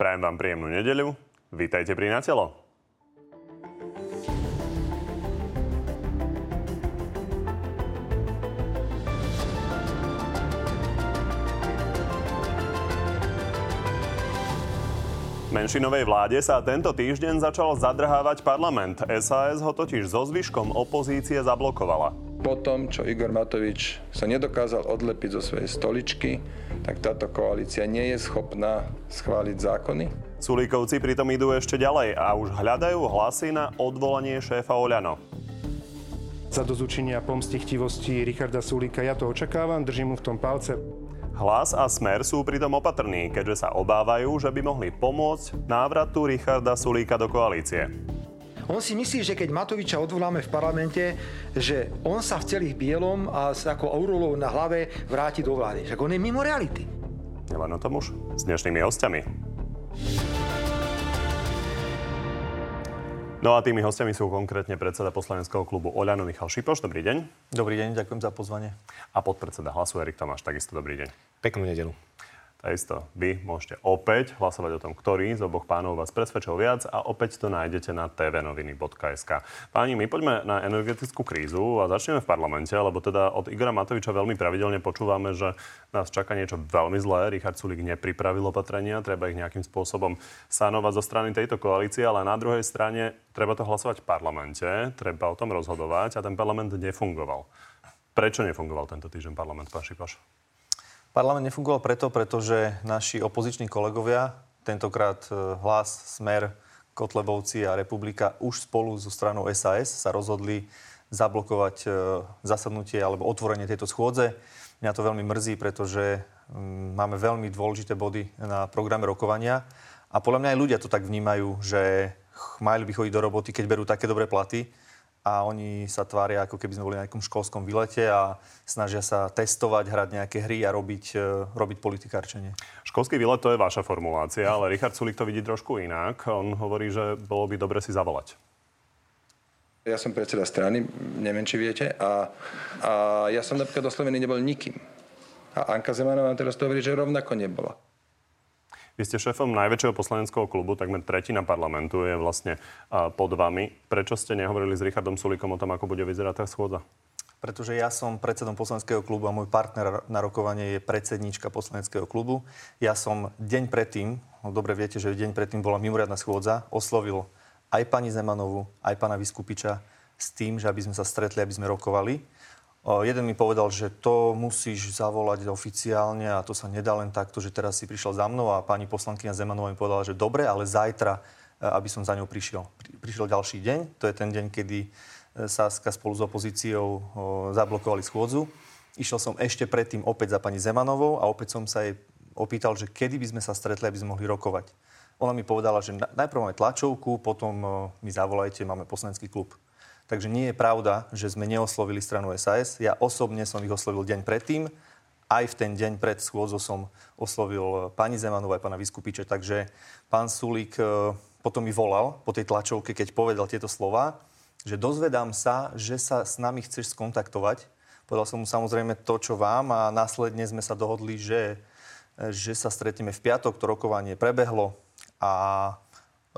Prajem vám príjemnú nedeľu. Vítajte pri Na menšinovej vláde sa tento týždeň začal zadrhávať parlament. SAS ho totiž so zvyškom opozície zablokovala. Po tom, čo Igor Matovič sa nedokázal odlepiť zo svojej stoličky, tak táto koalícia nie je schopná schváliť zákony. Sulíkovci pritom idú ešte ďalej a už hľadajú hlasy na odvolanie šéfa Oľano. Za dozučenia pomsty chtivosti Richarda Sulíka ja to očakávam, držím mu v tom palce. Hlas a Smer sú pritom opatrní, keďže sa obávajú, že by mohli pomôcť návratu Richarda Sulíka do koalície. On si myslí, že keď Matoviča odvoláme v parlamente, že on sa v celých bielom a s ako aurolou na hlave vráti do vlády. Že on je mimo reality. Len o tom už s dnešnými hostiami. No a tými hostiami sú konkrétne predseda poslaneckého klubu Oľano Michal Šipoš. Dobrý deň. Dobrý deň, ďakujem za pozvanie. A podpredseda hlasu Erik Tomáš. Takisto dobrý deň. Peknú nedelu. Takisto vy môžete opäť hlasovať o tom, ktorý z oboch pánov vás presvedčil viac a opäť to nájdete na tvnoviny.sk. Páni, my poďme na energetickú krízu a začneme v parlamente, lebo teda od Igora Matoviča veľmi pravidelne počúvame, že nás čaká niečo veľmi zlé. Richard Sulik nepripravil opatrenia, treba ich nejakým spôsobom sanovať zo strany tejto koalície, ale na druhej strane treba to hlasovať v parlamente, treba o tom rozhodovať a ten parlament nefungoval. Prečo nefungoval tento týždeň parlament, pán Šipaš? Parlament nefungoval preto, pretože naši opoziční kolegovia, tentokrát e, Hlas, Smer, Kotlebovci a Republika už spolu so stranou SAS sa rozhodli zablokovať e, zasadnutie alebo otvorenie tejto schôdze. Mňa to veľmi mrzí, pretože mm, máme veľmi dôležité body na programe rokovania a podľa mňa aj ľudia to tak vnímajú, že mali by chodiť do roboty, keď berú také dobré platy a oni sa tvária, ako keby sme boli na nejakom školskom vylete a snažia sa testovať, hrať nejaké hry a robiť, e, robiť politikárčenie. Školský výlet to je vaša formulácia, ale Richard Sulik to vidí trošku inak. On hovorí, že bolo by dobre si zavolať. Ja som predseda strany, neviem, či viete, a, a ja som napríklad oslovený nebol nikým. A Anka Zemanová teraz to hovorí, že rovnako nebola. Vy ste šéfom najväčšieho poslaneckého klubu, takmer tretina parlamentu je vlastne pod vami. Prečo ste nehovorili s Richardom Sulikom o tom, ako bude vyzerať tá schôdza? Pretože ja som predsedom poslaneckého klubu a môj partner na rokovanie je predsednička poslaneckého klubu. Ja som deň predtým, no dobre viete, že deň predtým bola mimoriadná schôdza, oslovil aj pani Zemanovu, aj pána Vyskupiča s tým, že aby sme sa stretli, aby sme rokovali. Jeden mi povedal, že to musíš zavolať oficiálne a to sa nedá len takto, že teraz si prišiel za mnou a pani poslankyňa Zemanová mi povedala, že dobre, ale zajtra, e, aby som za ňou prišiel. Prišiel ďalší deň, to je ten deň, kedy e, Saska spolu s opozíciou zablokovali schôdzu. Išiel som ešte predtým opäť za pani Zemanovou a opäť som sa jej opýtal, že kedy by sme sa stretli, aby sme mohli rokovať. Ona mi povedala, že najprv máme tlačovku, potom mi zavolajte, máme poslanecký klub. Takže nie je pravda, že sme neoslovili stranu SAS. Ja osobne som ich oslovil deň predtým. Aj v ten deň pred schôdzou som oslovil pani Zemanovú aj pána Vyskupiče. Takže pán Sulík e, potom mi volal po tej tlačovke, keď povedal tieto slova, že dozvedám sa, že sa s nami chceš skontaktovať. Povedal som mu samozrejme to, čo vám a následne sme sa dohodli, že, že sa stretneme v piatok, to rokovanie prebehlo a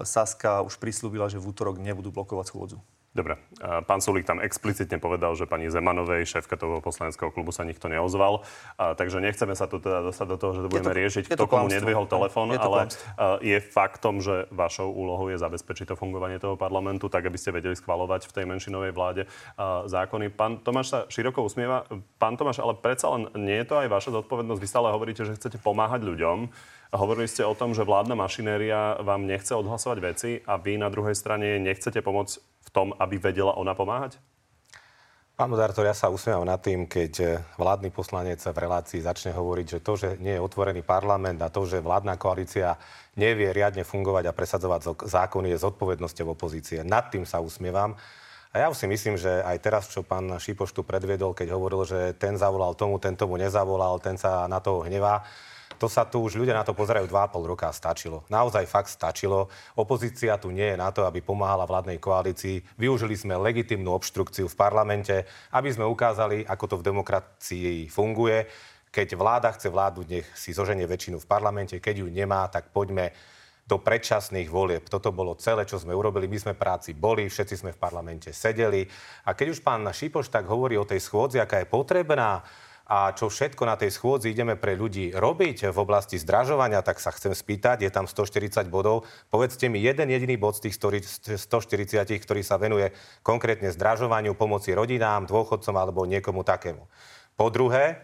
Saska už prislúbila, že v útorok nebudú blokovať schôdzu. Dobre. Pán Sulík tam explicitne povedal, že pani Zemanovej, šéfka toho poslaneckého klubu, sa nikto neozval. A, takže nechceme sa tu teda dostať do toho, že to budeme to, riešiť, kto komu nedvihol telefón, ale a, je faktom, že vašou úlohou je zabezpečiť to fungovanie toho parlamentu, tak aby ste vedeli schvalovať v tej menšinovej vláde a, zákony. Pán Tomáš sa široko usmieva. Pán Tomáš, ale predsa len nie je to aj vaša zodpovednosť. Vy stále hovoríte, že chcete pomáhať ľuďom. Hovorili ste o tom, že vládna mašinéria vám nechce odhlasovať veci a vy na druhej strane nechcete pomôcť tom, aby vedela ona pomáhať? Pán moderátor, ja sa usmievam nad tým, keď vládny poslanec v relácii začne hovoriť, že to, že nie je otvorený parlament a to, že vládna koalícia nevie riadne fungovať a presadzovať zákony, je zodpovednosťou opozície. Nad tým sa usmievam. A ja si myslím, že aj teraz, čo pán Šipoš tu predviedol, keď hovoril, že ten zavolal tomu, ten tomu nezavolal, ten sa na toho hnevá, to sa tu už ľudia na to pozerajú 2,5 roka a stačilo. Naozaj fakt stačilo. Opozícia tu nie je na to, aby pomáhala vládnej koalícii. Využili sme legitimnú obštrukciu v parlamente, aby sme ukázali, ako to v demokracii funguje. Keď vláda chce vládnuť, nech si zoženie väčšinu v parlamente. Keď ju nemá, tak poďme do predčasných volieb. Toto bolo celé, čo sme urobili. My sme práci boli, všetci sme v parlamente sedeli. A keď už pán Šipoš tak hovorí o tej schôdzi, aká je potrebná, a čo všetko na tej schôdzi ideme pre ľudí robiť v oblasti zdražovania, tak sa chcem spýtať, je tam 140 bodov. Povedzte mi jeden jediný bod z tých 140, ktorý sa venuje konkrétne zdražovaniu, pomoci rodinám, dôchodcom alebo niekomu takému. Po druhé,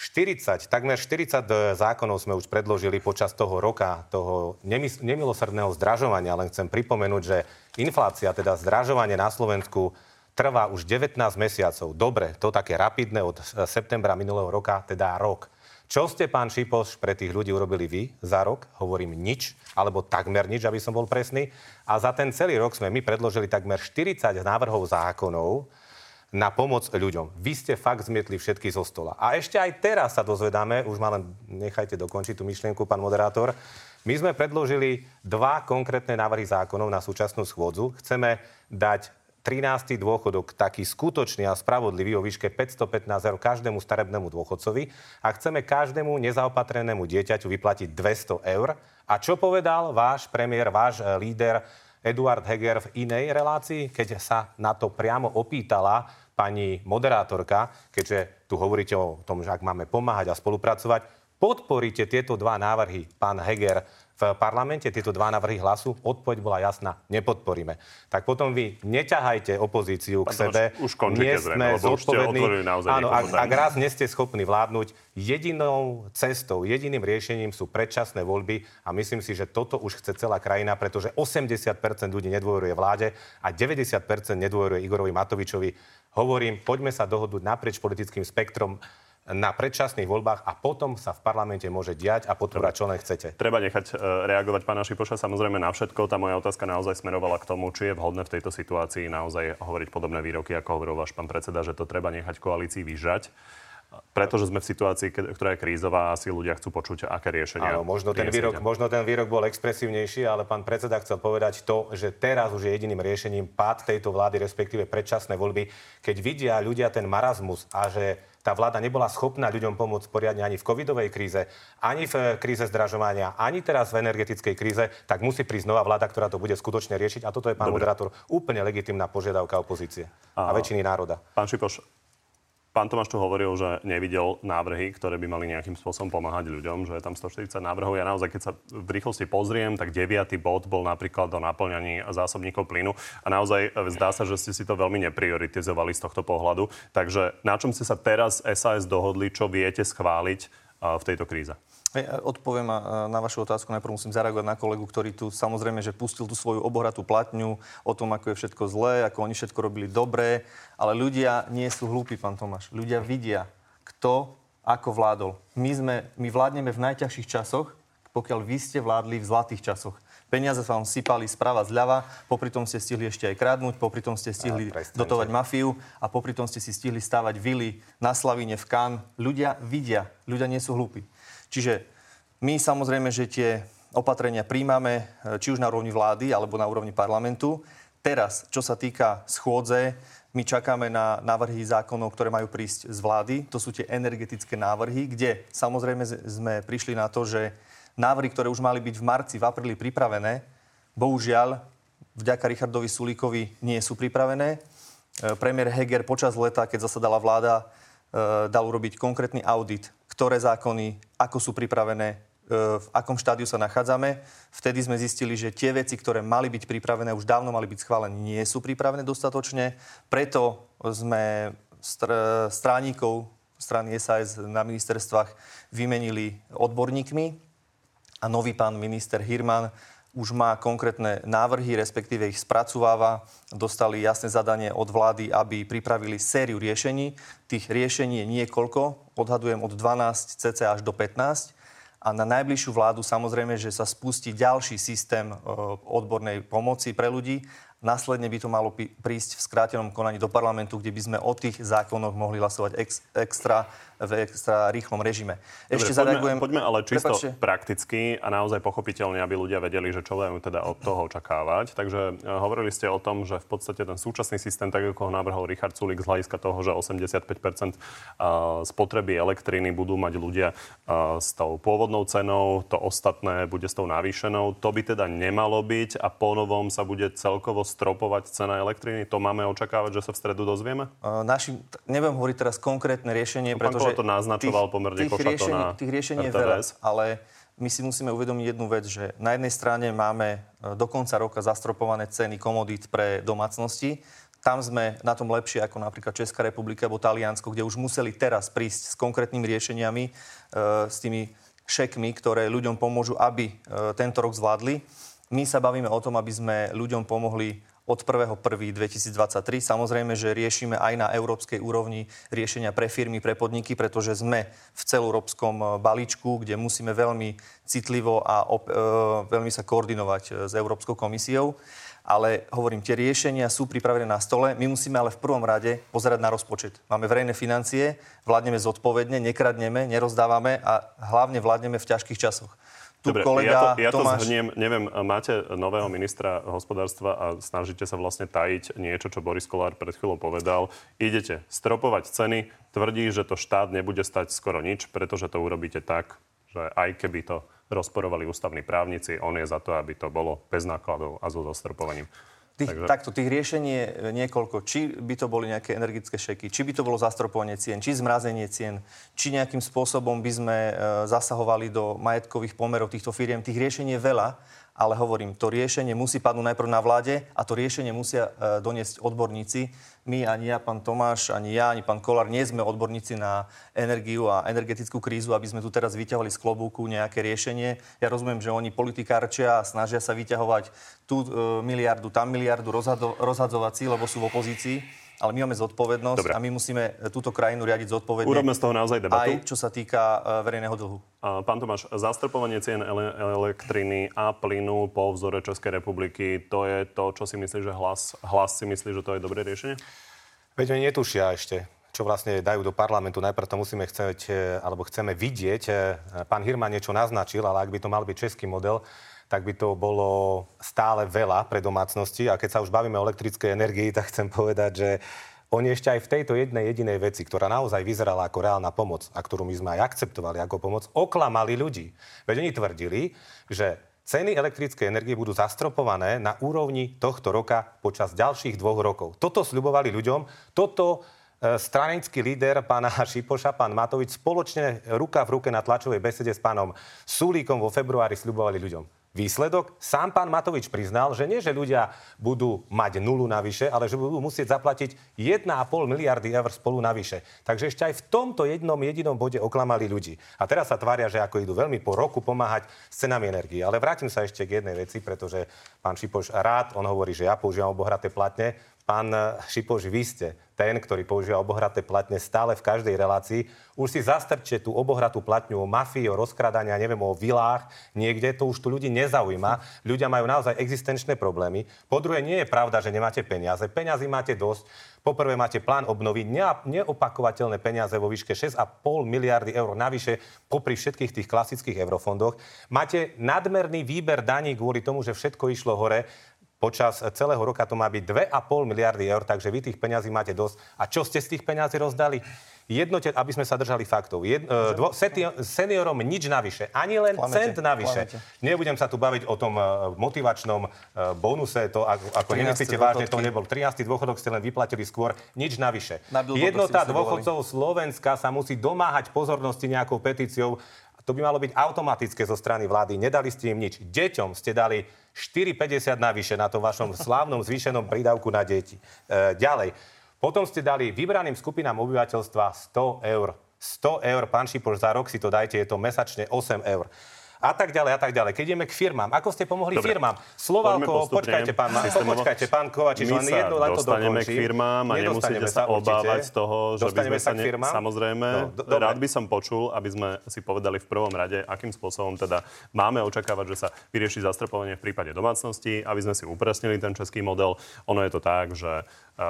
40, takmer 40 e, zákonov sme už predložili počas toho roka, toho nemilosrdného zdražovania, len chcem pripomenúť, že inflácia, teda zdražovanie na Slovensku trvá už 19 mesiacov. Dobre, to také rapidné od septembra minulého roka, teda rok. Čo ste, pán Šipoš, pre tých ľudí urobili vy za rok? Hovorím nič, alebo takmer nič, aby som bol presný. A za ten celý rok sme my predložili takmer 40 návrhov zákonov, na pomoc ľuďom. Vy ste fakt zmietli všetky zo stola. A ešte aj teraz sa dozvedáme, už ma len nechajte dokončiť tú myšlienku, pán moderátor. My sme predložili dva konkrétne návrhy zákonov na súčasnú schôdzu. Chceme dať 13. dôchodok taký skutočný a spravodlivý o výške 515 eur každému starebnému dôchodcovi a chceme každému nezaopatrenému dieťaťu vyplatiť 200 eur. A čo povedal váš premiér, váš eh, líder Eduard Heger v inej relácii, keď sa na to priamo opýtala pani moderátorka, keďže tu hovoríte o tom, že ak máme pomáhať a spolupracovať, podporíte tieto dva návrhy, pán Heger, v parlamente tieto dva návrhy hlasu? Odpoveď bola jasná, nepodporíme. Tak potom vy neťahajte opozíciu k sebe. Už končíte zrejme, zodpovední. Áno, ak, ak raz nie ste schopní vládnuť, jedinou cestou, jediným riešením sú predčasné voľby a myslím si, že toto už chce celá krajina, pretože 80% ľudí nedôveruje vláde a 90% nedôveruje Igorovi Matovičovi. Hovorím, poďme sa dohodnúť naprieč politickým spektrom na predčasných voľbách a potom sa v parlamente môže diať a podporať, čo len chcete. Treba nechať e, reagovať pána Šipoša samozrejme na všetko. Tá moja otázka naozaj smerovala k tomu, či je vhodné v tejto situácii naozaj hovoriť podobné výroky, ako hovoril váš pán predseda, že to treba nechať koalícii vyžať pretože sme v situácii, ktorá je krízová a asi ľudia chcú počuť, aké riešenia. Áno, možno ten, výrok, možno ten výrok bol expresívnejší, ale pán predseda chcel povedať to, že teraz už je jediným riešením pád tejto vlády, respektíve predčasné voľby, keď vidia ľudia ten marazmus a že tá vláda nebola schopná ľuďom pomôcť poriadne ani v covidovej kríze, ani v kríze zdražovania, ani teraz v energetickej kríze, tak musí prísť nová vláda, ktorá to bude skutočne riešiť. A toto je, pán Dobre. moderátor, úplne legitimná požiadavka opozície a, a väčšiny národa. Pán Šipoš, Pán Tomáš tu hovoril, že nevidel návrhy, ktoré by mali nejakým spôsobom pomáhať ľuďom, že je tam 140 návrhov. Ja naozaj, keď sa v rýchlosti pozriem, tak deviatý bod bol napríklad o naplňaní zásobníkov plynu. A naozaj e, zdá sa, že ste si to veľmi neprioritizovali z tohto pohľadu. Takže na čom ste sa teraz SAS dohodli, čo viete schváliť v tejto kríze? Odpoviem na vašu otázku. Najprv musím zareagovať na kolegu, ktorý tu samozrejme, že pustil tú svoju obohratú platňu o tom, ako je všetko zlé, ako oni všetko robili dobré. Ale ľudia nie sú hlúpi, pán Tomáš. Ľudia vidia, kto ako vládol. My, sme, my vládneme v najťažších časoch, pokiaľ vy ste vládli v zlatých časoch. Peniaze sa vám sypali sprava zľava, popri tom ste stihli ešte aj kradnúť, popri tom ste stihli dotovať mafiu a popri tom ste si stihli stavať vily na Slavine v Kan. Ľudia vidia, ľudia nie sú hlúpi. Čiže my samozrejme, že tie opatrenia príjmame, e, či už na úrovni vlády alebo na úrovni parlamentu. Teraz, čo sa týka schôdze, my čakáme na návrhy zákonov, ktoré majú prísť z vlády. To sú tie energetické návrhy, kde samozrejme sme prišli na to, že návrhy, ktoré už mali byť v marci, v apríli pripravené, bohužiaľ, vďaka Richardovi Sulíkovi nie sú pripravené. E, premiér Heger počas leta, keď zasadala vláda, e, dal urobiť konkrétny audit ktoré zákony, ako sú pripravené, e, v akom štádiu sa nachádzame. Vtedy sme zistili, že tie veci, ktoré mali byť pripravené, už dávno mali byť schválené, nie sú pripravené dostatočne. Preto sme str- stránikov strany SAS na ministerstvách vymenili odborníkmi a nový pán minister Hirman už má konkrétne návrhy, respektíve ich spracováva. Dostali jasné zadanie od vlády, aby pripravili sériu riešení. Tých riešení je niekoľko, odhadujem od 12 cc až do 15. A na najbližšiu vládu samozrejme, že sa spustí ďalší systém e, odbornej pomoci pre ľudí Následne by to malo prísť v skrátenom konaní do parlamentu, kde by sme o tých zákonoch mohli hlasovať ex, extra v extra rýchlom režime. Ešte Dobre, zareagujem... Poďme, poďme ale čisto Prepačte. prakticky a naozaj pochopiteľne, aby ľudia vedeli, že čo majú teda od toho očakávať. Takže uh, hovorili ste o tom, že v podstate ten súčasný systém, tak ako ho navrhol Richard Sulik z hľadiska toho, že 85 uh, spotreby elektriny budú mať ľudia uh, s tou pôvodnou cenou, to ostatné bude s tou navýšenou. To by teda nemalo byť a ponovom sa bude celkovo stropovať cena elektriny. To máme očakávať, že sa v stredu dozvieme? Uh, našim, neviem hovoriť teraz konkrétne riešenie, no, pretože to naznačoval tých, pomerne tých riešení, tých riešení je veľa, ale my si musíme uvedomiť jednu vec, že na jednej strane máme e, do konca roka zastropované ceny komodít pre domácnosti. Tam sme na tom lepšie ako napríklad Česká republika alebo Taliansko, kde už museli teraz prísť s konkrétnymi riešeniami, e, s tými šekmi, ktoré ľuďom pomôžu, aby e, tento rok zvládli. My sa bavíme o tom, aby sme ľuďom pomohli od 1.1.2023. Samozrejme, že riešime aj na európskej úrovni riešenia pre firmy, pre podniky, pretože sme v celoeurópskom e, balíčku, kde musíme veľmi citlivo a op- e, veľmi sa koordinovať e, s Európskou komisiou. Ale hovorím, tie riešenia sú pripravené na stole. My musíme ale v prvom rade pozerať na rozpočet. Máme verejné financie, vládneme zodpovedne, nekradneme, nerozdávame a hlavne vládneme v ťažkých časoch tu Dobre, kolega ja to, ja Tomáš... to zhrniem, neviem, máte nového ministra hospodárstva a snažíte sa vlastne tajiť niečo, čo Boris Kolár pred chvíľou povedal. Idete stropovať ceny, tvrdí, že to štát nebude stať skoro nič, pretože to urobíte tak, že aj keby to rozporovali ústavní právnici, on je za to, aby to bolo bez nákladov a so zastropovaním. Tých, Takže... Takto, tých riešení je niekoľko. Či by to boli nejaké energetické šeky, či by to bolo zastropovanie cien, či zmrazenie cien, či nejakým spôsobom by sme e, zasahovali do majetkových pomerov týchto firiem. Tých riešení je veľa ale hovorím, to riešenie musí padnúť najprv na vláde a to riešenie musia e, doniesť odborníci. My, ani ja, pán Tomáš, ani ja, ani pán Kolár, nie sme odborníci na energiu a energetickú krízu, aby sme tu teraz vyťahovali z klobúku nejaké riešenie. Ja rozumiem, že oni politikárčia a snažia sa vyťahovať tú e, miliardu, tam miliardu, rozhadzovať si, lebo sú v opozícii ale my máme zodpovednosť Dobre. a my musíme túto krajinu riadiť zodpovedne. Urobme z toho naozaj debatu. Aj čo sa týka uh, verejného dlhu. Pán Tomáš, zastrpovanie cien ele- elektriny a plynu po vzore Českej republiky, to je to, čo si myslíš, že hlas, hlas si myslí, že to je dobré riešenie? Veď oni netušia ešte čo vlastne dajú do parlamentu. Najprv to musíme chcieť, e, alebo chceme vidieť. E, pán Hirman niečo naznačil, ale ak by to mal byť český model, tak by to bolo stále veľa pre domácnosti. A keď sa už bavíme o elektrickej energii, tak chcem povedať, že oni ešte aj v tejto jednej jedinej veci, ktorá naozaj vyzerala ako reálna pomoc a ktorú my sme aj akceptovali ako pomoc, oklamali ľudí. Veď oni tvrdili, že ceny elektrickej energie budú zastropované na úrovni tohto roka počas ďalších dvoch rokov. Toto sľubovali ľuďom, toto e, stranický líder pána Šipoša, pán Matovič, spoločne ruka v ruke na tlačovej besede s pánom Sulíkom vo februári sľubovali ľuďom. Výsledok? Sám pán Matovič priznal, že nie, že ľudia budú mať nulu navyše, ale že budú musieť zaplatiť 1,5 miliardy eur spolu navyše. Takže ešte aj v tomto jednom jedinom bode oklamali ľudí. A teraz sa tvária, že ako idú veľmi po roku pomáhať s cenami energie. Ale vrátim sa ešte k jednej veci, pretože pán Šipoš rád, on hovorí, že ja používam obohraté platne. Pán Šipoš, vy ste ten, ktorý používa obohraté platne stále v každej relácii, už si zastrčte tú obohratú platňu o mafii, o rozkradania, neviem, o vilách niekde, to už tu ľudí nezaujíma. Ľudia majú naozaj existenčné problémy. Po druhé, nie je pravda, že nemáte peniaze. Peniazy máte dosť. Poprvé máte plán obnovy, neopakovateľné peniaze vo výške 6,5 miliardy eur navyše popri všetkých tých klasických eurofondoch. Máte nadmerný výber daní kvôli tomu, že všetko išlo hore. Počas celého roka to má byť 2,5 miliardy eur, takže vy tých peňazí máte dosť. A čo ste z tých peňazí rozdali? Jednote, aby sme sa držali faktov. Jed, uh, dvo, seniorom nič navyše. Ani len klamete, cent navyše. Klamete. Nebudem sa tu baviť o tom uh, motivačnom uh, bonuse, to ako, ako nemyslíte vážne, to nebol 13. dôchodok, ste len vyplatili skôr, nič navyše. Jednota dôchodcov Slovenska sa musí domáhať pozornosti nejakou petíciou. To by malo byť automatické zo strany vlády. Nedali ste im nič. Deťom ste dali 4,50 navyše na tom vašom slávnom zvýšenom prídavku na deti. E, ďalej. Potom ste dali vybraným skupinám obyvateľstva 100 eur. 100 eur, pán Šipoš, za rok si to dajte, je to mesačne 8 eur. A tak ďalej a tak ďalej. Keď ideme k firmám, ako ste pomohli Dobre. firmám? Slovalko, počkajte pán, počkajte pán Kovačič, len jedno len to dokončím. k firmám a nemusíte sa, obávať z toho, že by sme sa... Ne... Samozrejme, no, do, rád by som počul, aby sme si povedali v prvom rade, akým spôsobom teda máme očakávať, že sa vyrieši zastrpovanie v prípade domácnosti, aby sme si upresnili ten český model. Ono je to tak, že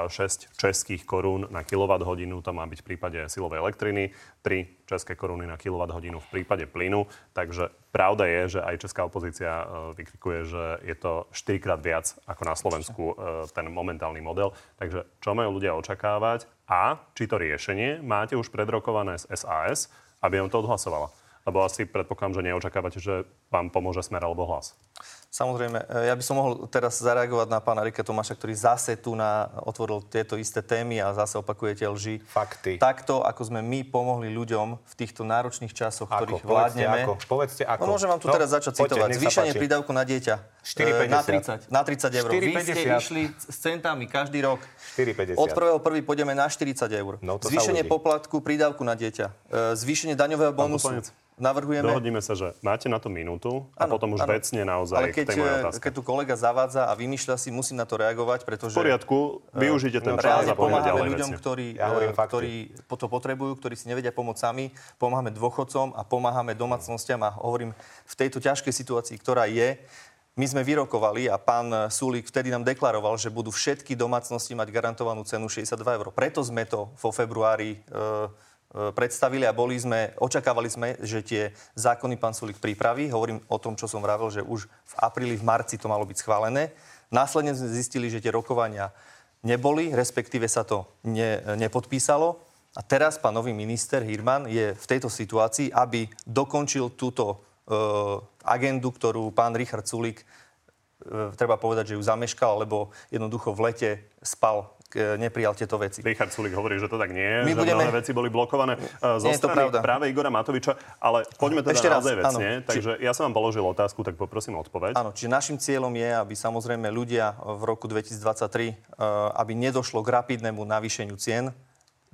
6 českých korún na kWh, to má byť v prípade silovej elektriny, 3 české koruny na kWh v prípade plynu. Takže pravda je, že aj česká opozícia e, vykrikuje, že je to 4 krát viac ako na Slovensku e, ten momentálny model. Takže čo majú ľudia očakávať a či to riešenie máte už predrokované z SAS, aby on to odhlasovala? Lebo asi predpokladám, že neočakávate, že vám pomôže smer alebo hlas. Samozrejme, e, ja by som mohol teraz zareagovať na pána Rike Tomáša, ktorý zase tu na, otvoril tieto isté témy a zase opakujete lži. Fakty. Takto, ako sme my pomohli ľuďom v týchto náročných časoch, ako? ktorých vládneme. Povedzte ako. Povedzte ako. No, môžem vám tu no, teraz začať poďte, citovať. Zvýšenie prídavku na dieťa 4, e, na 30, na 30 eur. 4, Vy ste išli s centami každý rok. 4, Od 1.1. pôjdeme na 40 eur. No, Zvýšenie poplatku, prídavku na dieťa. E, zvýšenie daňového bonusu navrhujeme... Dohodníme sa, že máte na to minútu a ano, potom už ano. vecne naozaj Ale keď, k tej mojej otázke. keď tu kolega zavádza a vymýšľa si, musím na to reagovať, pretože... V poriadku, využite ten no, čas a poďme ďalej ľuďom, ktorí, ja e, ktorí to potrebujú, ktorí si nevedia pomôcť sami, pomáhame dôchodcom a pomáhame domácnostiam a hovorím v tejto ťažkej situácii, ktorá je, my sme vyrokovali a pán Sulík vtedy nám deklaroval, že budú všetky domácnosti mať garantovanú cenu 62 eur. Preto sme to vo februári E, predstavili a boli sme, očakávali sme, že tie zákony pán Sulik pripraví. Hovorím o tom, čo som vravel, že už v apríli, v marci to malo byť schválené. Následne sme zistili, že tie rokovania neboli, respektíve sa to ne, nepodpísalo. A teraz pán nový minister Hirman je v tejto situácii, aby dokončil túto e, agendu, ktorú pán Richard Sulik, e, treba povedať, že ju zameškal, lebo jednoducho v lete spal E, neprijal tieto veci. Richard Sulik hovorí, že to tak nie je, My že budeme... mnohé veci boli blokované uh, zo nie strany práve Igora Matoviča, ale poďme teda Ešte raz, naozaj vecne. Áno. Takže Či... ja som vám položil otázku, tak poprosím odpoveď. Áno, čiže našim cieľom je, aby samozrejme ľudia v roku 2023, uh, aby nedošlo k rapidnému navýšeniu cien,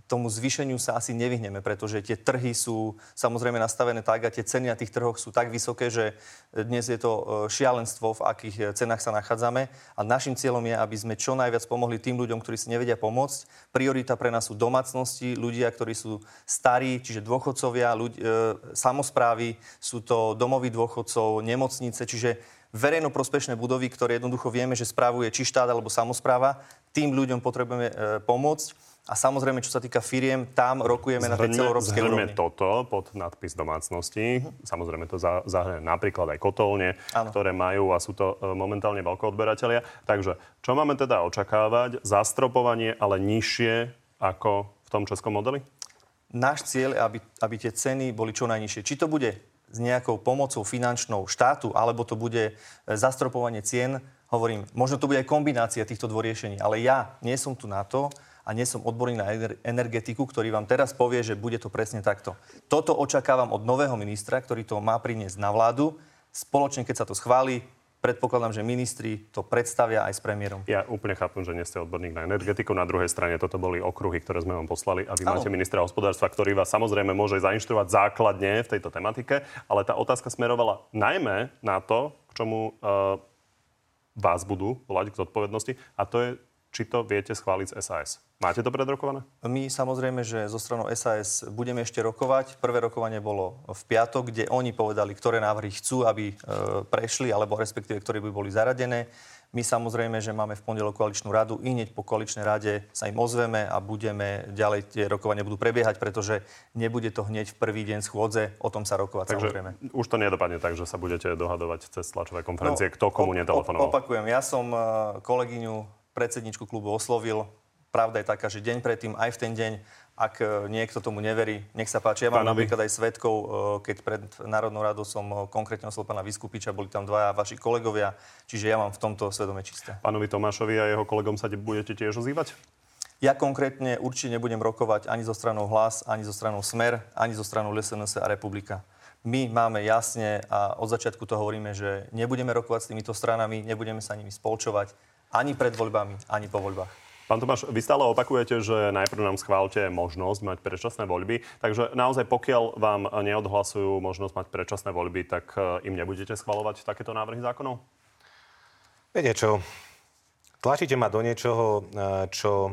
tomu zvýšeniu sa asi nevyhneme, pretože tie trhy sú samozrejme nastavené tak a tie ceny na tých trhoch sú tak vysoké, že dnes je to e, šialenstvo, v akých e, cenách sa nachádzame. A našim cieľom je, aby sme čo najviac pomohli tým ľuďom, ktorí si nevedia pomôcť. Priorita pre nás sú domácnosti, ľudia, ktorí sú starí, čiže dôchodcovia, ľudí, e, samozprávy, sú to domoví dôchodcov, nemocnice, čiže verejnoprospešné budovy, ktoré jednoducho vieme, že správuje či štát alebo samozpráva. Tým ľuďom potrebujeme pomôcť. A samozrejme, čo sa týka firiem, tam rokujeme zhrňme, na tej celoeurópskej úrovni. toto pod nadpis domácnosti. Uh-huh. Samozrejme to zahrňa napríklad aj kotolne, ano. ktoré majú a sú to e, momentálne veľkoodberatelia. Takže čo máme teda očakávať? Zastropovanie, ale nižšie ako v tom českom modeli? Náš cieľ je, aby, aby tie ceny boli čo najnižšie. Či to bude s nejakou pomocou finančnou štátu, alebo to bude e, zastropovanie cien, hovorím, možno to bude aj kombinácia týchto riešení, ale ja nie som tu na to, a nie som odborník na energetiku, ktorý vám teraz povie, že bude to presne takto. Toto očakávam od nového ministra, ktorý to má priniesť na vládu. Spoločne, keď sa to schváli, predpokladám, že ministri to predstavia aj s premiérom. Ja úplne chápem, že nie ste odborník na energetiku. Na druhej strane toto boli okruhy, ktoré sme vám poslali a vy ano. máte ministra hospodárstva, ktorý vás samozrejme môže zainštruovať základne v tejto tematike, ale tá otázka smerovala najmä na to, k čomu uh, vás budú volať k zodpovednosti a to je, či to viete schváliť z SAS. Máte to predrokované? My samozrejme, že zo stranou SAS budeme ešte rokovať. Prvé rokovanie bolo v piatok, kde oni povedali, ktoré návrhy chcú, aby e, prešli, alebo respektíve, ktoré by boli zaradené. My samozrejme, že máme v pondelok koaličnú radu, i hneď po koaličnej rade sa im ozveme a budeme ďalej tie rokovania budú prebiehať, pretože nebude to hneď v prvý deň schôdze o tom sa rokovať Takže samozrejme. už to nedopadne tak, že sa budete dohadovať cez tlačové konferencie, no, kto komu netelefonoval. Opakujem, ja som e, kolegyňu predsedničku klubu oslovil, Pravda je taká, že deň predtým, aj v ten deň, ak e, niekto tomu neverí, nech sa páči. Ja mám Pánovi. napríklad aj svetkov, e, keď pred Národnou radou som e, konkrétne oslovil pána Vyskupiča, boli tam dvaja vaši kolegovia, čiže ja mám v tomto svedome čisté. Pánovi Tomášovi a jeho kolegom sa budete tiež ozývať? Ja konkrétne určite nebudem rokovať ani zo stranou Hlas, ani zo stranou Smer, ani zo stranou LSNS a Republika. My máme jasne a od začiatku to hovoríme, že nebudeme rokovať s týmito stranami, nebudeme sa nimi spolčovať ani pred voľbami, ani po voľbách. Pán Tomáš, vy stále opakujete, že najprv nám schválte možnosť mať predčasné voľby, takže naozaj pokiaľ vám neodhlasujú možnosť mať predčasné voľby, tak e, im nebudete schvalovať takéto návrhy zákonov? Viete čo, tlačíte ma do niečoho, e, čo e,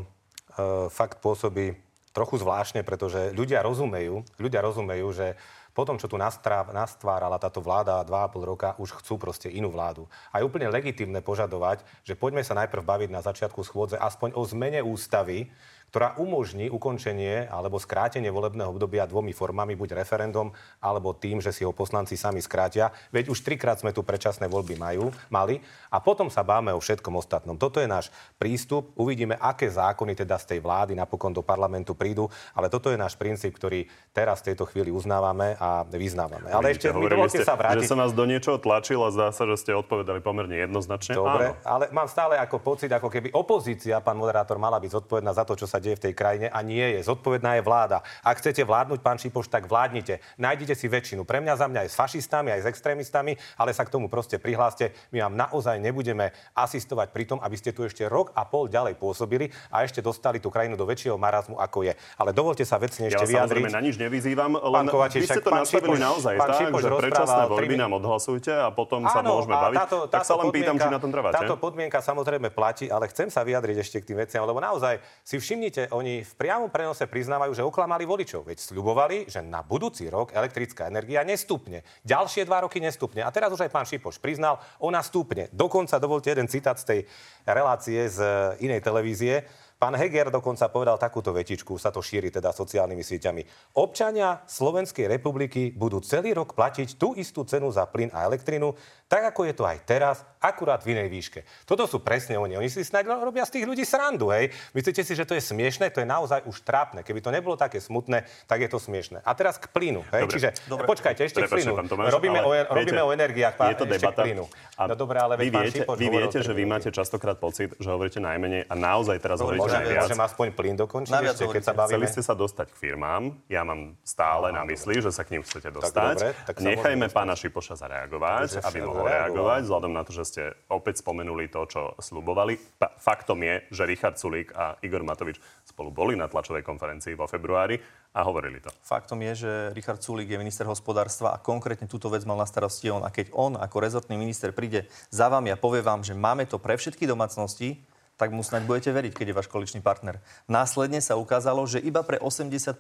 fakt pôsobí trochu zvláštne, pretože ľudia rozumejú, ľudia rozumejú, že potom, čo tu nastvárala táto vláda 2,5 roka, už chcú proste inú vládu. A je úplne legitimné požadovať, že poďme sa najprv baviť na začiatku schôdze aspoň o zmene ústavy, ktorá umožní ukončenie alebo skrátenie volebného obdobia dvomi formami, buď referendum, alebo tým, že si ho poslanci sami skrátia. Veď už trikrát sme tu predčasné voľby majú, mali a potom sa báme o všetkom ostatnom. Toto je náš prístup. Uvidíme, aké zákony teda z tej vlády napokon do parlamentu prídu, ale toto je náš princíp, ktorý teraz v tejto chvíli uznávame a vyznávame. Ale Vidíte, ešte mi dovolte sa vrátiť. Že som vás do niečoho tlačil a zdá sa, že ste odpovedali pomerne jednoznačne. Dobre, Áno. ale mám stále ako pocit, ako keby opozícia, pán moderátor, mala byť zodpovedná za to, čo sa deje v tej krajine a nie je. Zodpovedná je vláda. Ak chcete vládnuť, pán Šipoš, tak vládnite. Nájdite si väčšinu. Pre mňa za mňa aj s fašistami, aj s extrémistami, ale sa k tomu proste prihláste. My vám naozaj nebudeme asistovať pri tom, aby ste tu ešte rok a pol ďalej pôsobili a ešte dostali tú krajinu do väčšieho marazmu, ako je. Ale dovolte sa vecne ešte ja vyjadriť. na nič nevyzývam, len Kovačič, vy ste to nastavili Šipoš, naozaj tak, Šipoš že predčasné voľby nám odhlasujte a potom Áno, sa môžeme baviť. Táto, táto tak sa len pýtam, či na tom trváte. Táto podmienka samozrejme platí, ale chcem sa vyjadriť ešte k tým veciam, lebo naozaj si všimnite, oni v priamom prenose priznávajú, že oklamali voličov. Veď sľubovali, že na budúci rok elektrická energia nestupne. Ďalšie dva roky nestupne. A teraz už aj pán Šipoš priznal, ona stúpne. Dokonca dovolte jeden citát z tej relácie z inej televízie. Pán Heger dokonca povedal takúto vetičku, sa to šíri teda sociálnymi sieťami. Občania Slovenskej republiky budú celý rok platiť tú istú cenu za plyn a elektrinu, tak ako je to aj teraz, akurát v inej výške. Toto sú presne oni. Oni si snáď robia z tých ľudí srandu, hej. Myslíte si, že to je smiešne? To je naozaj už trápne. Keby to nebolo také smutné, tak je to smiešne. A teraz k plynu, hej. Dobre. Čiže dobre. počkajte, ešte Prepačte, k plynu. Tomáš, robíme, o, viete, robíme o energiách, pán, je to debata. plynu. A no dobre, ale vy viete, vy viete že vy máte častokrát pocit, že hovoríte najmenej a naozaj teraz dobre, hovoríte najviac. Môžem aspoň plyn dokončiť ešte, keď sa bavíme. Chceli ste sa dostať k firmám. Ja mám stále na mysli, že sa k ním chcete dostať. Nechajme pána Šipoša zareagovať, aby mohol reagovať vzhľadom na to, že ste opäť spomenuli to, čo slubovali. Pa- faktom je, že Richard Sulík a Igor Matovič spolu boli na tlačovej konferencii vo februári a hovorili to. Faktom je, že Richard Sulík je minister hospodárstva a konkrétne túto vec mal na starosti on. A keď on ako rezortný minister príde za vami a povie vám, že máme to pre všetky domácnosti, tak mu snáď budete veriť, keď je váš koaličný partner. Následne sa ukázalo, že iba pre 85%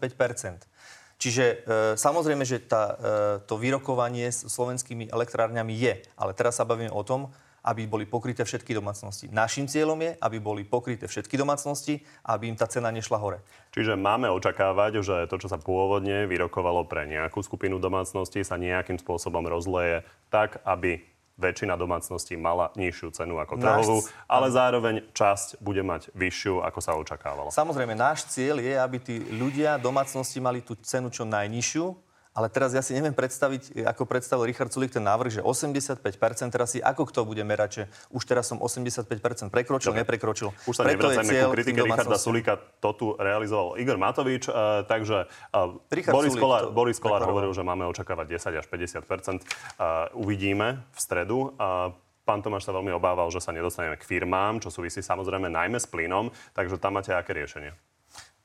Čiže e, samozrejme, že tá, e, to vyrokovanie s slovenskými elektrárňami je, ale teraz sa bavíme o tom, aby boli pokryté všetky domácnosti. Našim cieľom je, aby boli pokryté všetky domácnosti aby im tá cena nešla hore. Čiže máme očakávať, že to, čo sa pôvodne vyrokovalo pre nejakú skupinu domácností, sa nejakým spôsobom rozleje tak, aby väčšina domácností mala nižšiu cenu ako trhovú, náš... ale zároveň časť bude mať vyššiu, ako sa očakávalo. Samozrejme, náš cieľ je, aby tí ľudia, domácnosti mali tú cenu čo najnižšiu, ale teraz ja si neviem predstaviť, ako predstavil Richard Sulik ten návrh, že 85%, teraz si ako kto bude merať, že už teraz som 85% prekročil, Dobre. neprekročil. Už sa nevracajme ku kritike Richarda Sulika, to tu realizoval Igor Matovič, uh, takže uh, Boris, Sulik, Kolár, to Boris Kolár hovoril, že máme očakávať 10 až 50%. Uh, uvidíme v stredu. Uh, Pán Tomáš sa veľmi obával, že sa nedostaneme k firmám, čo súvisí samozrejme najmä s plynom, takže tam máte aké riešenie?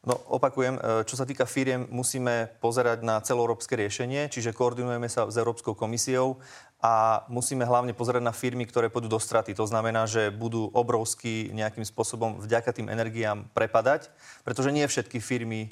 No opakujem, e, čo sa týka firiem, musíme pozerať na celoeurópske riešenie, čiže koordinujeme sa s Európskou komisiou a musíme hlavne pozerať na firmy, ktoré pôjdu do straty. To znamená, že budú obrovsky nejakým spôsobom vďaka tým energiám prepadať, pretože nie všetky firmy e,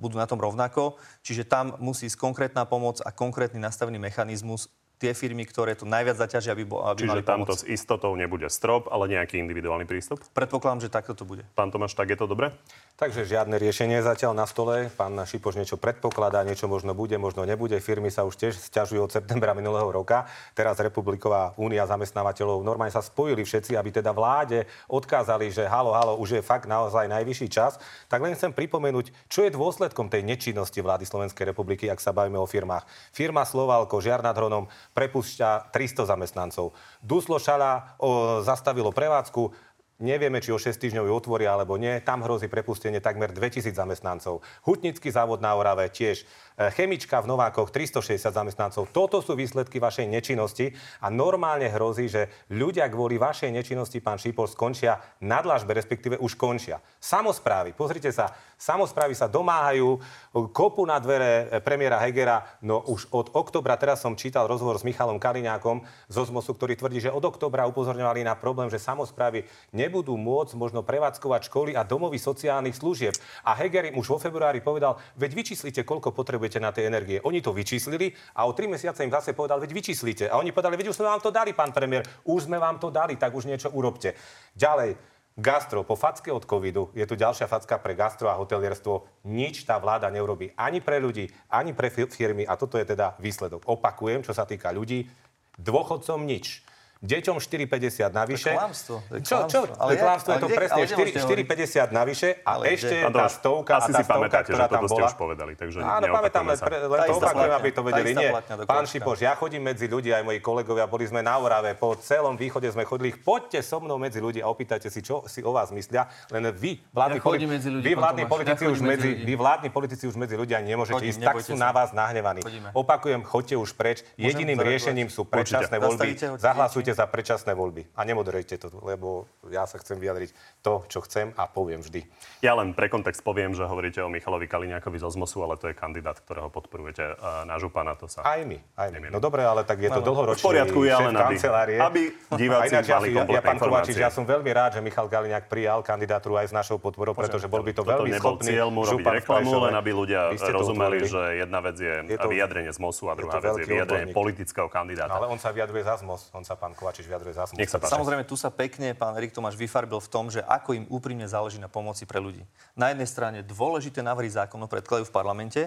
budú na tom rovnako. Čiže tam musí ísť konkrétna pomoc a konkrétny nastavený mechanizmus tie firmy, ktoré to najviac zaťažia, aby, aby Čiže mali tamto s istotou nebude strop, ale nejaký individuálny prístup? Predpokladám, že takto to bude. Pán Tomáš, tak je to dobre? Takže žiadne riešenie zatiaľ na stole. Pán Šipoš niečo predpokladá, niečo možno bude, možno nebude. Firmy sa už tiež stiažujú od septembra minulého roka. Teraz Republiková únia zamestnávateľov normálne sa spojili všetci, aby teda vláde odkázali, že halo, halo, už je fakt naozaj najvyšší čas. Tak len chcem pripomenúť, čo je dôsledkom tej nečinnosti vlády Slovenskej republiky, ak sa bavíme o firmách. Firma Slovalko, Žiar nad Hronom, prepúšťa 300 zamestnancov. Duslo Šala o, zastavilo prevádzku, Nevieme, či o 6 týždňov ju otvoria alebo nie. Tam hrozí prepustenie takmer 2000 zamestnancov. Hutnický závod na Orave tiež. E, chemička v Novákoch 360 zamestnancov. Toto sú výsledky vašej nečinnosti a normálne hrozí, že ľudia kvôli vašej nečinnosti, pán Šípol, skončia na dlažbe, respektíve už končia. Samozprávy, pozrite sa, samozprávy sa domáhajú, kopu na dvere e, premiéra Hegera, no už od oktobra, teraz som čítal rozhovor s Michalom Kaliňákom z Ozmosu, ktorý tvrdí, že od oktobra upozorňovali na problém, že samozprávy nebudú môcť možno prevádzkovať školy a domovy sociálnych služieb. A Heger im už vo februári povedal, veď vyčíslite, koľko potrebujete na tej energie. Oni to vyčíslili a o tri mesiace im zase povedal, veď vyčíslite. A oni povedali, veď už sme vám to dali, pán premiér, už sme vám to dali, tak už niečo urobte. Ďalej, Gastro, po facke od covidu je tu ďalšia facka pre gastro a hotelierstvo. Nič tá vláda neurobí ani pre ľudí, ani pre firmy a toto je teda výsledok. Opakujem, čo sa týka ľudí, dôchodcom nič deťom 4,50 navyše. To klamstvo. Čo, čo? Ale klamstvo je to presne 4,50 navyše a ale ešte kde? tá stovka, asi tá si pamätáte, ktorá že toto ste už povedali, takže Áno, pamätám, len, pre, len to opakujem, aby to vedeli. Nie, pán Šipoš, ja chodím medzi ľudí, aj moji kolegovia, boli sme na Orave, po celom východe sme chodili, poďte so mnou medzi ľudí a opýtajte si, čo si o vás myslia, len vy, vládni, poli- medzi ľudí, vy vládni politici už medzi, vy vládni politici už medzi ľudia nemôžete ísť, tak sú na vás nahnevaní. Opakujem, choďte už preč. Jediným riešením sú predčasné voľby. Zahlasujte za predčasné voľby. A nemoderujte to, lebo ja sa chcem vyjadriť to, čo chcem a poviem vždy. Ja len pre kontext poviem, že hovoríte o Michalovi Kaliňákovi z Ozmosu, ale to je kandidát, ktorého podporujete na župana. To sa... Aj my, aj my. No dobre, ale tak je to no, dlhoročný v poriadku, ja len aby, aby diváci ináč, mali ja, ja, pán Kovačič, ja som veľmi rád, že Michal Kaliňák prijal kandidatúru aj s našou podporou, pretože bol by to veľmi schopný cieľ mu robiť reklamu, len aby ľudia rozumeli, že jedna vec je vyjadrenie z MOSu a druhá vec je vyjadrenie politického kandidáta. Ale on sa vyjadruje za MOS, on sa pán Kovačič vyjadruje MOS. Nech sa Samozrejme, tu sa pekne pán Erik Tomáš vyfarbil v tom, že ako im úprimne záleží na pomoci pre ľudí. Na jednej strane dôležité návrhy zákonov predkladajú v parlamente,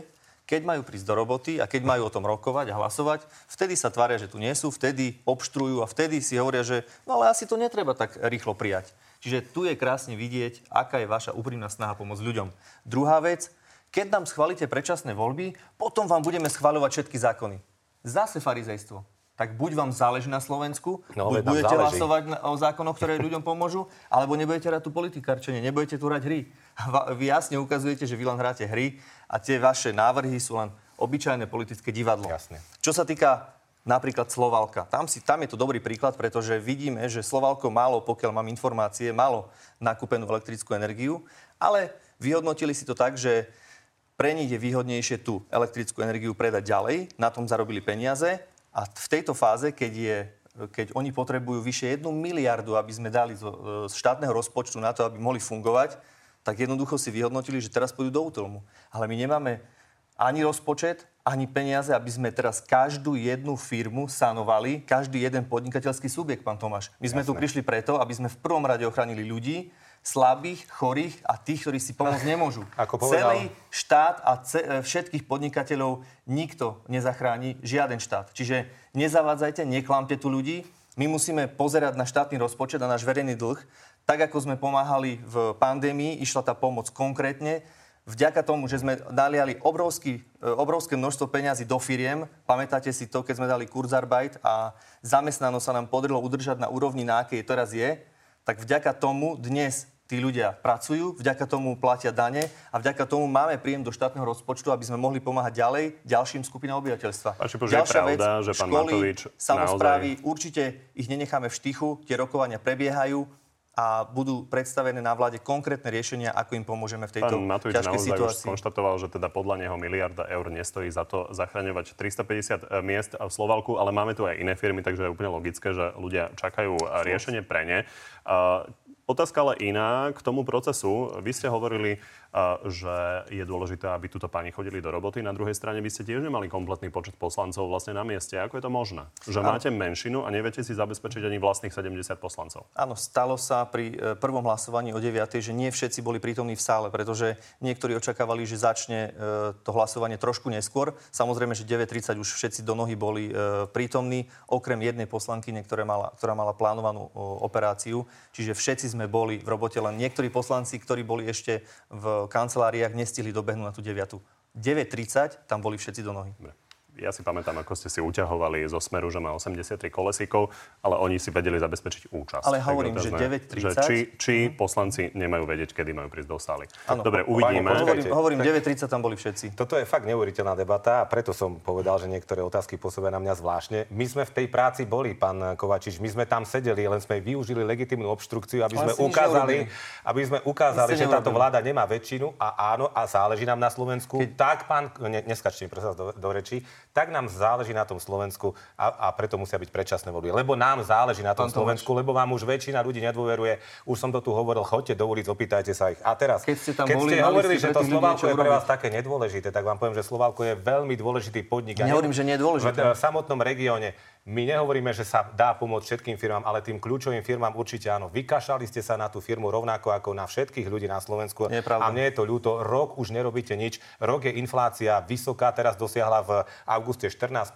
keď majú prísť do roboty a keď majú o tom rokovať a hlasovať, vtedy sa tvária, že tu nie sú, vtedy obštrujú a vtedy si hovoria, že no ale asi to netreba tak rýchlo prijať. Čiže tu je krásne vidieť, aká je vaša úprimná snaha pomôcť ľuďom. Druhá vec, keď nám schválite predčasné voľby, potom vám budeme schváľovať všetky zákony. Zase farizejstvo tak buď vám záleží na Slovensku, no, buď budete záleží. hlasovať o zákonoch, ktoré ľuďom pomôžu, alebo nebudete hrať tu politikárčenie, nebudete tu hrať hry. Vy jasne ukazujete, že vy len hráte hry a tie vaše návrhy sú len obyčajné politické divadlo. Jasne. Čo sa týka napríklad Slovalka. Tam, si, tam je to dobrý príklad, pretože vidíme, že Slovalko málo, pokiaľ mám informácie, malo nakúpenú elektrickú energiu, ale vyhodnotili si to tak, že pre nich je výhodnejšie tú elektrickú energiu predať ďalej, na tom zarobili peniaze a v tejto fáze, keď, je, keď oni potrebujú vyše 1 miliardu, aby sme dali z, z štátneho rozpočtu na to, aby mohli fungovať, tak jednoducho si vyhodnotili, že teraz pôjdu do útlmu. Ale my nemáme ani rozpočet, ani peniaze, aby sme teraz každú jednu firmu sanovali, každý jeden podnikateľský subjekt, pán Tomáš. My sme Jasné. tu prišli preto, aby sme v prvom rade ochránili ľudí, slabých, chorých a tých, ktorí si pomôcť nemôžu. Ako povedal... Celý štát a ce- e, všetkých podnikateľov nikto nezachráni, žiaden štát. Čiže nezavádzajte, neklamte tu ľudí. My musíme pozerať na štátny rozpočet a náš verejný dlh. Tak, ako sme pomáhali v pandémii, išla tá pomoc konkrétne. Vďaka tomu, že sme daliali obrovský, e, obrovské množstvo peňazí do firiem, pamätáte si to, keď sme dali Kurzarbeit a zamestnanosť sa nám podarilo udržať na úrovni, na akej teraz je, tak vďaka tomu dnes tí ľudia pracujú, vďaka tomu platia dane a vďaka tomu máme príjem do štátneho rozpočtu, aby sme mohli pomáhať ďalej ďalším skupinám obyvateľstva. Páči, Ďalšia pravda, vec, že pán školy, Matovič samozprávy, naozaj... určite ich nenecháme v štychu, tie rokovania prebiehajú a budú predstavené na vláde konkrétne riešenia, ako im pomôžeme v tejto Pán Matovič ťažkej situácii. už skonštatoval, že teda podľa neho miliarda eur nestojí za to zachraňovať 350 e, miest v Slovalku, ale máme tu aj iné firmy, takže je úplne logické, že ľudia čakajú riešenie pre ne. Otázka ale iná k tomu procesu. Vy ste hovorili, že je dôležité, aby túto pani chodili do roboty. Na druhej strane by ste tiež nemali kompletný počet poslancov vlastne na mieste. Ako je to možné? Že máte menšinu a neviete si zabezpečiť ani vlastných 70 poslancov. Áno, stalo sa pri e, prvom hlasovaní o 9, že nie všetci boli prítomní v sále, pretože niektorí očakávali, že začne e, to hlasovanie trošku neskôr. Samozrejme, že 9.30 už všetci do nohy boli e, prítomní, okrem jednej poslankyne, ktorá mala, ktorá mala plánovanú operáciu. Čiže všetci sme boli v robote, len niektorí poslanci, ktorí boli ešte v kanceláriách nestihli dobehnúť na tú 9. 9.30 tam boli všetci do nohy. Ja si pamätám, ako ste si uťahovali zo Smeru, že má 83 kolesíkov, ale oni si vedeli zabezpečiť účasť. Ale hovorím, že 9.30... Že či, či poslanci nemajú vedieť, kedy majú prísť do sály. Ano. Dobre, uvidíme. Hovorím, hovorím 9.30 tam boli všetci. Toto je fakt neuveriteľná debata a preto som povedal, že niektoré otázky pôsobia na mňa zvláštne. My sme v tej práci boli, pán Kovačič, my sme tam sedeli, len sme využili legitimnú obštrukciu, aby sme ukázali, aby sme ukázali, že táto vláda nemá väčšinu a áno, a záleží nám na Slovensku. Keď... Tak, pán, ne, neskačte mi prosím do, do reči, tak nám záleží na tom Slovensku a, a preto musia byť predčasné voľby. Lebo nám záleží na tom pán Slovensku, lebo vám už väčšina ľudí nedôveruje. Už som to tu hovoril, chodte do ulic, opýtajte sa ich. A teraz, keď ste, tam keď boli, ste hovorili, že to Slovalko je pre vás také nedôležité, tak vám poviem, že Slovalko je veľmi dôležitý podnik. Nehovorím, že nie je dôležité. V samotnom regióne my nehovoríme, že sa dá pomôcť všetkým firmám, ale tým kľúčovým firmám určite áno. Vykašali ste sa na tú firmu rovnako ako na všetkých ľudí na Slovensku. Nie a mne je to ľúto. Rok už nerobíte nič. Rok je inflácia vysoká, teraz dosiahla v auguste 14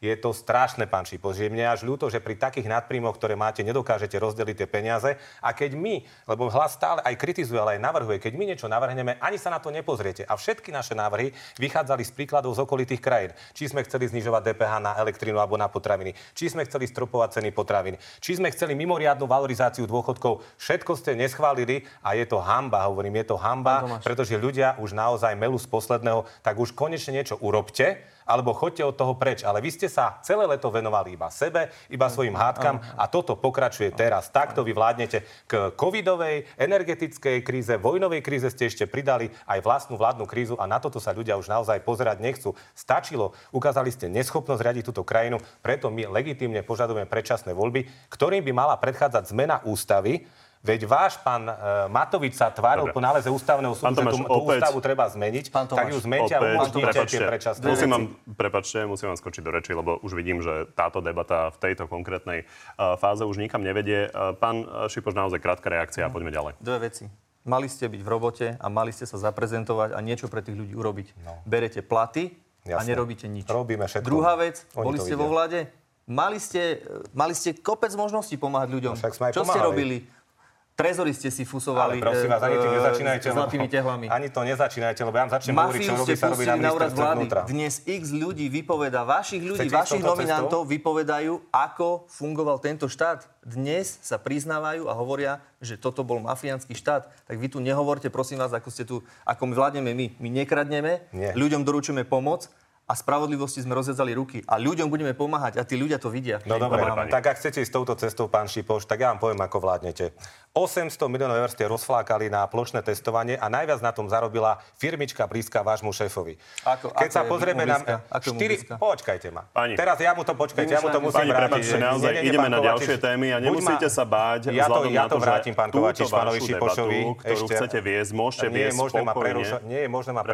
je to strašné, pán Šipo, že mne až ľúto, že pri takých nadprímoch, ktoré máte, nedokážete rozdeliť tie peniaze. A keď my, lebo hlas stále aj kritizuje, ale aj navrhuje, keď my niečo navrhneme, ani sa na to nepozriete. A všetky naše návrhy vychádzali z príkladov z okolitých krajín. Či sme chceli znižovať DPH na elektrínu alebo na potraviny, či sme chceli stropovať ceny potravín, či sme chceli mimoriadnu valorizáciu dôchodkov. Všetko ste neschválili a je to hamba, hovorím, je to hamba, pretože ľudia už naozaj melú z posledného, tak už konečne niečo urobte alebo choďte od toho preč. Ale vy ste sa celé leto venovali iba sebe, iba svojim hádkam a toto pokračuje teraz. Takto vy vládnete k covidovej, energetickej kríze, vojnovej kríze ste ešte pridali aj vlastnú vládnu krízu a na toto sa ľudia už naozaj pozerať nechcú. Stačilo, ukázali ste neschopnosť riadiť túto krajinu, preto my legitímne požadujeme predčasné voľby, ktorým by mala predchádzať zmena ústavy, Veď váš pán uh, Matovič sa tváril po náleze ústavného súdu, že tú, tú ústavu treba zmeniť, Tomáš, tak ju zmente a umožníte tie predčasné musím vám, prepačte, musím vám skočiť do reči, lebo už vidím, že táto debata v tejto konkrétnej uh, fáze už nikam nevedie. Uh, pán Šipoš, naozaj krátka reakcia a poďme ďalej. Dve veci. Mali ste byť v robote a mali ste sa zaprezentovať a niečo pre tých ľudí urobiť. No. Berete platy Jasne. a nerobíte nič. Robíme všetko. Druhá vec, Oni boli ste vidia. vo vláde, mali ste, mali ste kopec možností pomáhať ľuďom. No, Čo pomáhali. ste robili? Trezory ste si fusovali Ale prosím vás, ani tým e, nezačínajte. S zlatými tehlami. Ani to nezačínajte, lebo ja vám začnem hovoriť, čo robí, sa robí na ministerstve vnútra. Dnes x ľudí vypoveda, vašich ľudí, Chcete vašich nominantov cestou? vypovedajú, ako fungoval tento štát. Dnes sa priznávajú a hovoria, že toto bol mafiánsky štát. Tak vy tu nehovorte, prosím vás, ako ste tu, ako my vládneme my. My nekradneme, Nie. ľuďom doručujeme pomoc a spravodlivosti sme rozjedzali ruky a ľuďom budeme pomáhať a tí ľudia to vidia. No dobre, tak ak chcete ísť touto cestou, pán Šipoš, tak ja vám poviem, ako vládnete. 800 miliónov eur ste rozflákali na plošné testovanie a najviac na tom zarobila firmička blízka vášmu šéfovi. Ako, Keď ako sa pozrieme na... 4... Počkajte ma. Pani. Teraz ja mu to počkajte, ja mu to musím pani, vrátiť. Pani, naozaj nie, nie, ideme na ďalšie témy a nemusíte ma... sa báť ja to, ja to vrátim, pán Kovačič, pánovi Šipošovi. ktorú ešte, chcete viesť, môžete viesť. Nie je možné ma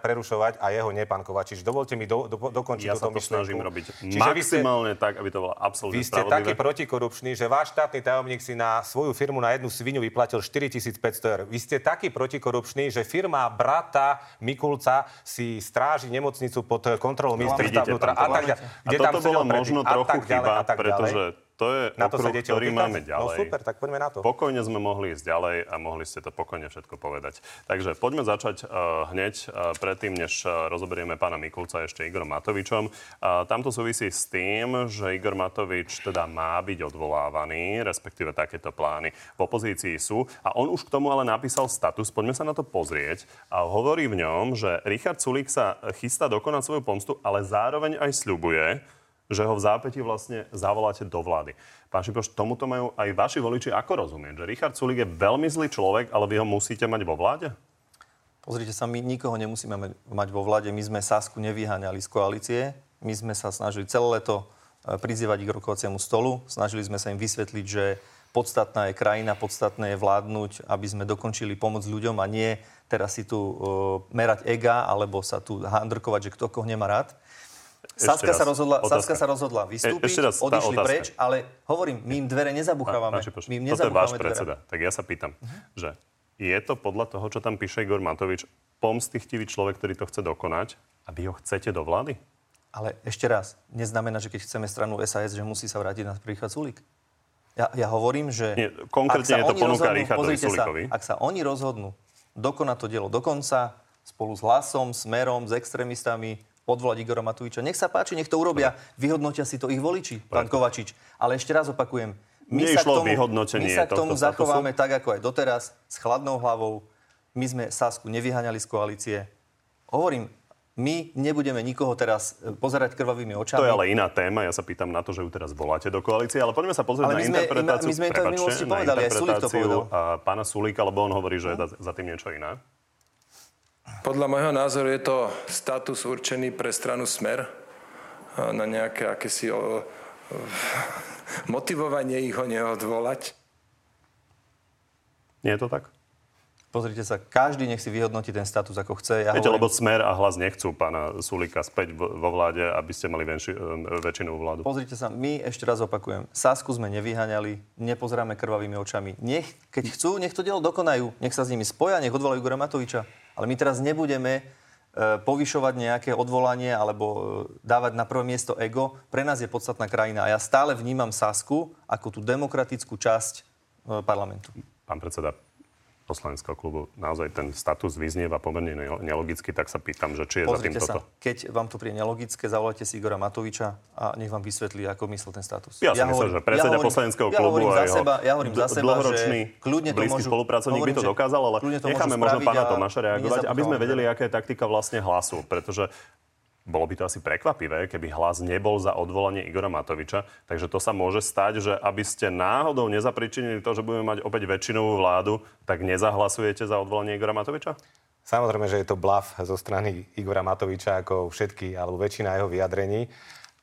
prerušovať a jeho nie, pán Kovačič. Dovolte mi dokončiť túto myšlienku. Ja sa to snažím robiť maximálne tak, aby to bolo absolútne. Vy ste taký protikorupčný, že váš štátny tajomník si na svoju firmu na jednu svinu vyplatil 4500 eur. Vy ste taký protikorupčný, že firma brata Mikulca si stráži nemocnicu pod kontrolou ministerstva vnútra a tak ďalej. A toto bolo možno trochu chyba, pretože to je na to okruh, ktorý opýtať? máme no ďalej. No super, tak poďme na to. Pokojne sme mohli ísť ďalej a mohli ste to pokojne všetko povedať. Takže poďme začať uh, hneď uh, predtým, než uh, rozoberieme pána Mikulca ešte Igor Matovičom. Uh, tam to súvisí s tým, že Igor Matovič teda má byť odvolávaný, respektíve takéto plány v opozícii sú. A on už k tomu ale napísal status, poďme sa na to pozrieť. A hovorí v ňom, že Richard Sulík sa chystá dokonať svoju pomstu, ale zároveň aj sľubuje, že ho v zápäti vlastne zavoláte do vlády. Pán Šipoš, tomuto majú aj vaši voliči ako rozumieť? Že Richard Sulik je veľmi zlý človek, ale vy ho musíte mať vo vláde? Pozrite sa, my nikoho nemusíme mať vo vláde. My sme Sasku nevyháňali z koalície. My sme sa snažili celé leto e, prizývať k rokovaciemu stolu. Snažili sme sa im vysvetliť, že podstatná je krajina, podstatné je vládnuť, aby sme dokončili pomoc ľuďom a nie teraz si tu uh, merať ega alebo sa tu handrkovať, že kto koho nemá rád. Saska sa, rozhodla, Saska sa rozhodla vystúpiť, e, raz, odišli otázka. preč, ale hovorím, my im dvere nezabuchávame. My im Toto je váš predseda. Dvere. Tak ja sa pýtam, uh-huh. že je to podľa toho, čo tam píše Igor Matovič, pomstichtivý človek, ktorý to chce dokonať a vy ho chcete do vlády? Ale ešte raz, neznamená, že keď chceme stranu SAS, že musí sa vrátiť na príklad Sulik. Ja, ja hovorím, že... Nie, konkrétne je to Richardovi Sulikovi. Sa, ak sa oni rozhodnú dokonať to dielo do konca, spolu s hlasom, smerom, s extrémistami, odvolať Igora Matoviča. Nech sa páči, nech to urobia. Vyhodnotia si to ich voliči, pán Kovačič. Ale ešte raz opakujem, my sa, k tomu, my sa k tomu zachováme statusu? tak, ako aj doteraz, s chladnou hlavou. My sme Sasku nevyháňali z koalície. Hovorím, my nebudeme nikoho teraz e, pozerať krvavými očami. To je ale iná téma. Ja sa pýtam na to, že ju teraz voláte do koalície, ale poďme sa pozrieť ale na sme, interpretáciu. My sme to v minulosti povedali, aj Sulik to povedal. pána Sulíka, lebo on hovorí, že je za tým niečo iné. Podľa môjho názoru je to status určený pre stranu Smer na nejaké akési o, o, motivovanie ich ho neodvolať. Nie je to tak? Pozrite sa, každý nech si vyhodnotí ten status, ako chce. Ja Viete, hovorím... lebo Smer a hlas nechcú pána Sulika späť vo vláde, aby ste mali väčši, e, väčšinovú vládu. Pozrite sa, my ešte raz opakujem, Sasku sme nevyháňali, nepozeráme krvavými očami. Nech, keď chcú, nech to dielo dokonajú, nech sa s nimi spoja, nech odvolajú Igora Matoviča. Ale my teraz nebudeme e, povyšovať nejaké odvolanie alebo e, dávať na prvé miesto ego. Pre nás je podstatná krajina a ja stále vnímam Sasku ako tú demokratickú časť parlamentu. Pán predseda, poslaneckého klubu naozaj ten status vyznieva pomerne nelogicky, tak sa pýtam, že či je Pozrite za tým sa, toto. Keď vám to príde nelogické, zavolajte si Igora Matoviča a nech vám vysvetlí, ako myslel ten status. Ja, ja si myslím, že predseda ja poslaneckého klubu ja a jeho seba, ja hovorím za seba, dlhoročný kľudne to blízky môžu, spolupracovník by to dokázal, ale necháme možno pána Tomáša reagovať, aby sme vedeli, aká je taktika vlastne hlasu. Pretože bolo by to asi prekvapivé, keby hlas nebol za odvolanie Igora Matoviča. Takže to sa môže stať, že aby ste náhodou nezapričinili to, že budeme mať opäť väčšinovú vládu, tak nezahlasujete za odvolanie Igora Matoviča? Samozrejme, že je to blav zo strany Igora Matoviča, ako všetky, alebo väčšina jeho vyjadrení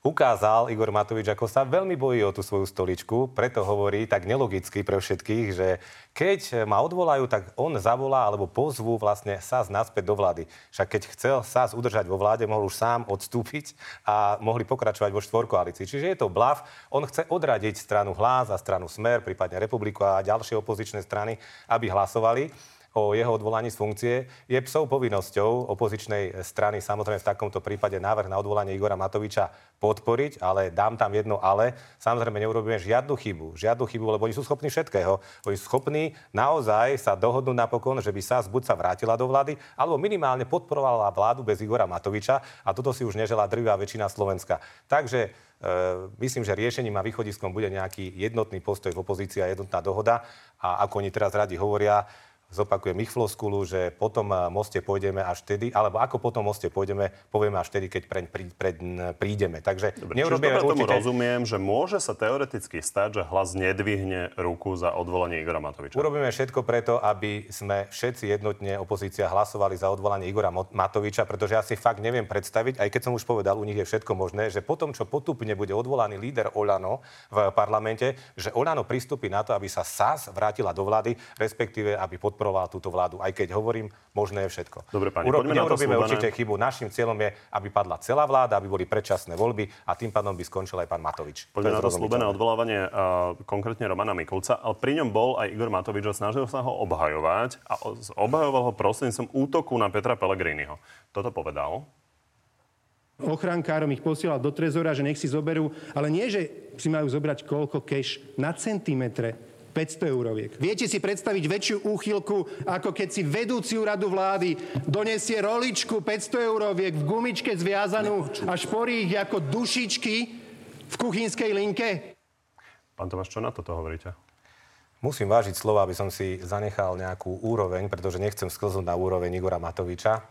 ukázal Igor Matovič, ako sa veľmi bojí o tú svoju stoličku, preto hovorí tak nelogicky pre všetkých, že keď ma odvolajú, tak on zavolá alebo pozvú vlastne SAS naspäť do vlády. Však keď chcel SAS udržať vo vláde, mohol už sám odstúpiť a mohli pokračovať vo štvorkoalícii. Čiže je to blav. On chce odradiť stranu Hlas a stranu Smer, prípadne Republiku a ďalšie opozičné strany, aby hlasovali o jeho odvolaní z funkcie, je psou povinnosťou opozičnej strany samozrejme v takomto prípade návrh na odvolanie Igora Matoviča podporiť, ale dám tam jedno ale. Samozrejme neurobíme žiadnu chybu, žiadnu chybu, lebo oni sú schopní všetkého. Oni sú schopní naozaj sa dohodnúť napokon, že by sa buď sa vrátila do vlády, alebo minimálne podporovala vládu bez Igora Matoviča a toto si už neželá drvá väčšina Slovenska. Takže E, myslím, že riešením a východiskom bude nejaký jednotný postoj v opozícii a jednotná dohoda. A ako oni teraz radi hovoria, zopakujem ich floskulu, že po tom eh, moste pôjdeme až vtedy, alebo ako po tom moste pôjdeme, povieme až vtedy, keď preň prí, preň prídeme. Takže dobre, neurobíme určite... tomu rozumiem, že môže sa teoreticky stať, že hlas nedvihne ruku za odvolanie Igora Matoviča. Urobíme všetko preto, aby sme všetci jednotne opozícia hlasovali za odvolanie Igora Matoviča, pretože ja si fakt neviem predstaviť, aj keď som už povedal, u nich je všetko možné, že potom, čo potupne bude odvolaný líder Olano v parlamente, že Olano pristúpi na to, aby sa SAS vrátila do vlády, respektíve aby pod podporovala túto vládu. Aj keď hovorím, možné je všetko. Dobre, pani, Uro- neurobíme určite chybu. Našim cieľom je, aby padla celá vláda, aby boli predčasné voľby a tým pádom by skončil aj pán Matovič. Poďme na to slúbené odvolávanie uh, konkrétne Romana Mikulca, ale pri ňom bol aj Igor Matovič a snažil sa ho obhajovať a obhajoval ho prostredníctvom útoku na Petra Pellegriniho. Toto povedal Ochrankárom ich posielal do trezora, že nech si zoberú, ale nie, že si majú zobrať koľko keš na centimetre 500 euroviek. Viete si predstaviť väčšiu úchylku, ako keď si vedúci úradu vlády donesie roličku 500 euroviek v gumičke zviazanú a šporí ich ako dušičky v kuchynskej linke? Pán Tomáš, čo na toto hovoríte? Musím vážiť slova, aby som si zanechal nejakú úroveň, pretože nechcem sklznúť na úroveň Igora Matoviča.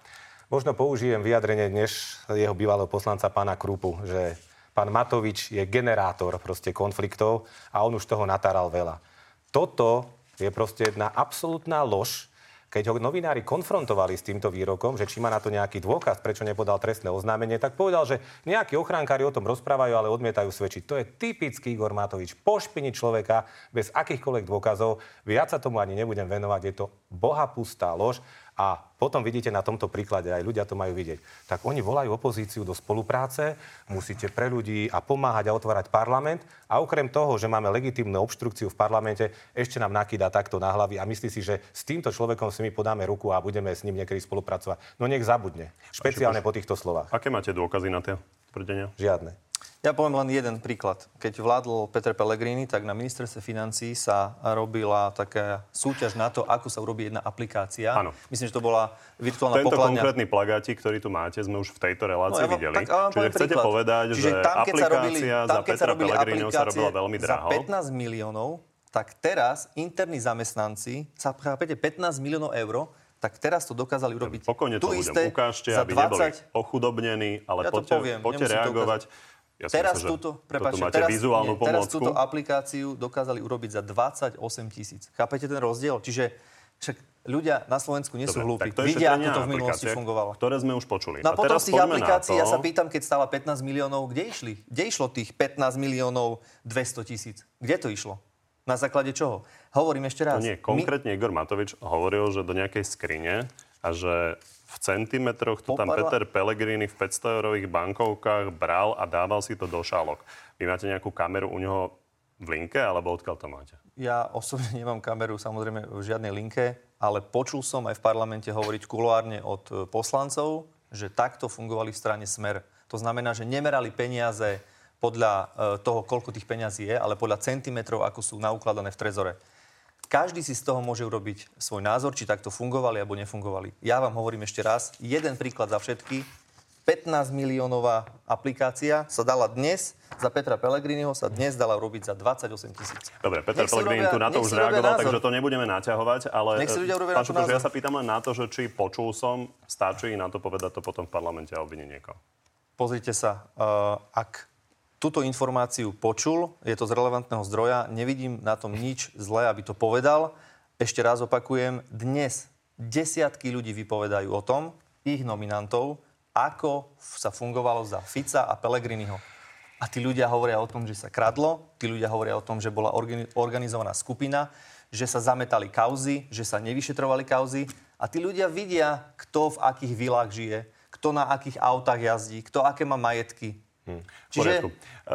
Možno použijem vyjadrenie dnes jeho bývalého poslanca pána Krupu, že pán Matovič je generátor proste konfliktov a on už toho natáral veľa toto je proste jedna absolútna lož, keď ho novinári konfrontovali s týmto výrokom, že či má na to nejaký dôkaz, prečo nepodal trestné oznámenie, tak povedal, že nejakí ochránkári o tom rozprávajú, ale odmietajú svedčiť. To je typický Igor Matovič. Pošpiniť človeka bez akýchkoľvek dôkazov. Viac sa tomu ani nebudem venovať. Je to bohapustá lož. A potom vidíte na tomto príklade, aj ľudia to majú vidieť. Tak oni volajú opozíciu do spolupráce, musíte pre ľudí a pomáhať a otvárať parlament. A okrem toho, že máme legitímnu obštrukciu v parlamente, ešte nám nakýda takto na hlavy a myslí si, že s týmto človekom si my podáme ruku a budeme s ním niekedy spolupracovať. No nech zabudne. Špeciálne po týchto slovách. Aké máte dôkazy na tie tvrdenia? Žiadne. Ja poviem len jeden príklad. Keď vládol Peter Pellegrini, tak na ministerstve financí sa robila taká súťaž na to, ako sa urobí jedna aplikácia. Áno. Myslím, že to bola virtuálna Tento pokladňa. konkrétny plagátik, ktorý tu máte, sme už v tejto relácii No, ja videli. tak, vám Čiže chcete príklad. povedať, Čiže že tam, keď sa robili, aplikácia tam, za keď sa Petra robili Pellegriniho sa robila veľmi za draho. 15 miliónov, tak teraz interní zamestnanci, sa chápete, 15 miliónov eur, tak teraz to dokázali urobiť Pokojne to tu ľuďom isté ukážte, za aby neboli 20 ochudobnení, ale Ja poďte, poviem, poďte nemusím to reagovať. Ja Teraz myslím, túto, prepáčte, máte teraz, vizuálnu nie, teraz pomôcku. túto aplikáciu dokázali urobiť za 28 tisíc. Chápete ten rozdiel? Čiže však ľudia na Slovensku nie sú Dobre, hlúpi. Vidia, ako to v minulosti fungovalo. Ktoré sme už počuli. No a potom z tých aplikácií, ja to- sa pýtam, keď stála 15 miliónov, kde išli? Kde išlo tých 15 miliónov 200 tisíc? Kde to išlo? Na základe čoho? Hovorím ešte raz. To nie, konkrétne Igor Matovič hovoril, že do nejakej skrine a že v centimetroch to tam Popadla- Peter Pellegrini v 500 eurových bankovkách bral a dával si to do šálok. Vy máte nejakú kameru u neho v linke, alebo odkiaľ to máte? Ja osobne nemám kameru samozrejme v žiadnej linke, ale počul som aj v parlamente hovoriť kuloárne od e, poslancov, že takto fungovali v strane Smer. To znamená, že nemerali peniaze podľa e, toho, koľko tých peňazí je, ale podľa centimetrov, ako sú naukladané v trezore. Každý si z toho môže urobiť svoj názor, či takto fungovali alebo nefungovali. Ja vám hovorím ešte raz, jeden príklad za všetky. 15 miliónová aplikácia sa dala dnes, za Petra Pellegriniho sa dnes dala urobiť za 28 tisíc. Dobre, Peter Pellegrini tu na to už reagoval, názor. takže to nebudeme naťahovať, ale... Nech si ľudia pán Šupoš, ja sa pýtam len na to, že či počul som, stačí na to povedať to potom v parlamente a obviniť niekoho. Pozrite sa, uh, ak túto informáciu počul, je to z relevantného zdroja, nevidím na tom nič zlé, aby to povedal. Ešte raz opakujem, dnes desiatky ľudí vypovedajú o tom, ich nominantov, ako sa fungovalo za Fica a Pellegriniho. A tí ľudia hovoria o tom, že sa kradlo, tí ľudia hovoria o tom, že bola organi- organizovaná skupina, že sa zametali kauzy, že sa nevyšetrovali kauzy a tí ľudia vidia, kto v akých vilách žije, kto na akých autách jazdí, kto aké má majetky. V Čiže poriadku.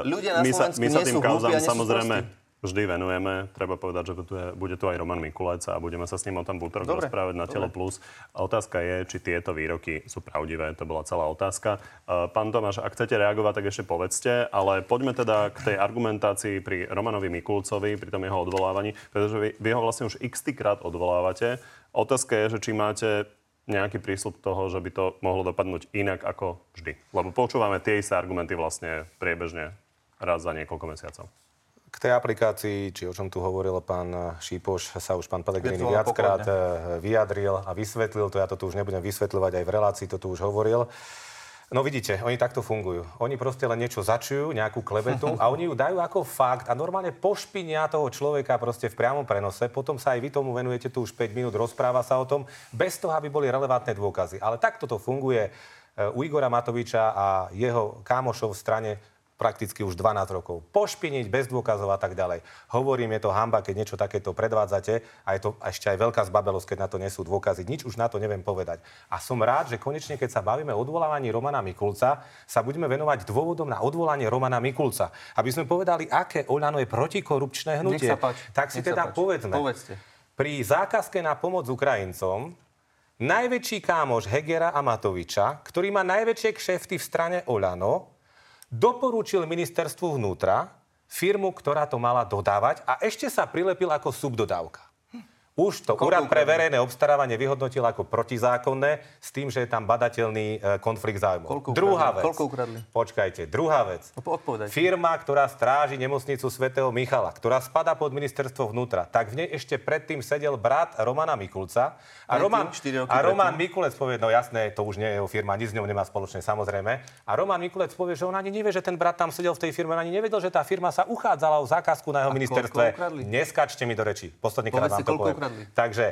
ľudia na my sa, my sa tým kauzám samozrejme sprostí. vždy venujeme. Treba povedať, že tu je, bude tu aj Roman Mikulec a budeme sa s ním o tom v útorok Dobre, rozprávať na Telo Plus. A otázka je, či tieto výroky sú pravdivé. To bola celá otázka. Uh, Pán Tomáš, ak chcete reagovať, tak ešte povedzte, ale poďme teda k tej argumentácii pri Romanovi Mikulcovi, pri tom jeho odvolávaní, pretože vy, vy ho vlastne už x krát odvolávate. Otázka je, že či máte nejaký prísľub toho, že by to mohlo dopadnúť inak ako vždy. Lebo počúvame tie isté argumenty vlastne priebežne raz za niekoľko mesiacov. K tej aplikácii, či o čom tu hovoril pán Šípoš, sa už pán Pelegrini viackrát pokladňa. eh, vyjadril a vysvetlil, to ja to tu už nebudem vysvetľovať, aj v relácii to tu už hovoril. No vidíte, oni takto fungujú. Oni proste len niečo začujú, nejakú klebetu a oni ju dajú ako fakt a normálne pošpinia toho človeka proste v priamom prenose. Potom sa aj vy tomu venujete tu už 5 minút, rozpráva sa o tom, bez toho, aby boli relevantné dôkazy. Ale takto to funguje eh, u Igora Matoviča a jeho kámošov v strane prakticky už 12 rokov. Pošpiniť bez dôkazov a tak ďalej. Hovorím, je to hamba, keď niečo takéto predvádzate a je to ešte aj veľká zbabelosť, keď na to nesú dôkazy. Nič už na to neviem povedať. A som rád, že konečne, keď sa bavíme o odvolávaní Romana Mikulca, sa budeme venovať dôvodom na odvolanie Romana Mikulca. Aby sme povedali, aké Oľano je protikorupčné hnutie. Nech sa páči, Tak si nech teda povedzme. Povedzte. Pri zákazke na pomoc Ukrajincom najväčší kámoš Hegera a Matoviča, ktorý má najväčšie kšefty v strane Olano, doporučil ministerstvu vnútra firmu, ktorá to mala dodávať a ešte sa prilepil ako subdodávka. Už to Koľko Úrad pre verejné obstarávanie vyhodnotil ako protizákonné s tým, že je tam badateľný e, konflikt záujmov. Koľko druhá vec. Koľko ukradli? Počkajte, druhá vec. No. Firma, ktorá stráži nemocnicu svätého Michala, ktorá spada pod ministerstvo vnútra, tak v nej ešte predtým sedel brat Romana Mikulca. A? Roman, a Roman? Mikulec povie, no jasné, to už nie je jeho firma, nič s ňou nemá spoločné, samozrejme. A Roman Mikulec povie, že on ani nevie, že ten brat tam sedel v tej firme, on ani nevedel, že tá firma sa uchádzala o zákazku na jeho A ministerstve. Neskačte mi do reči. Posledný krát vám to poviem. Ukradli? Takže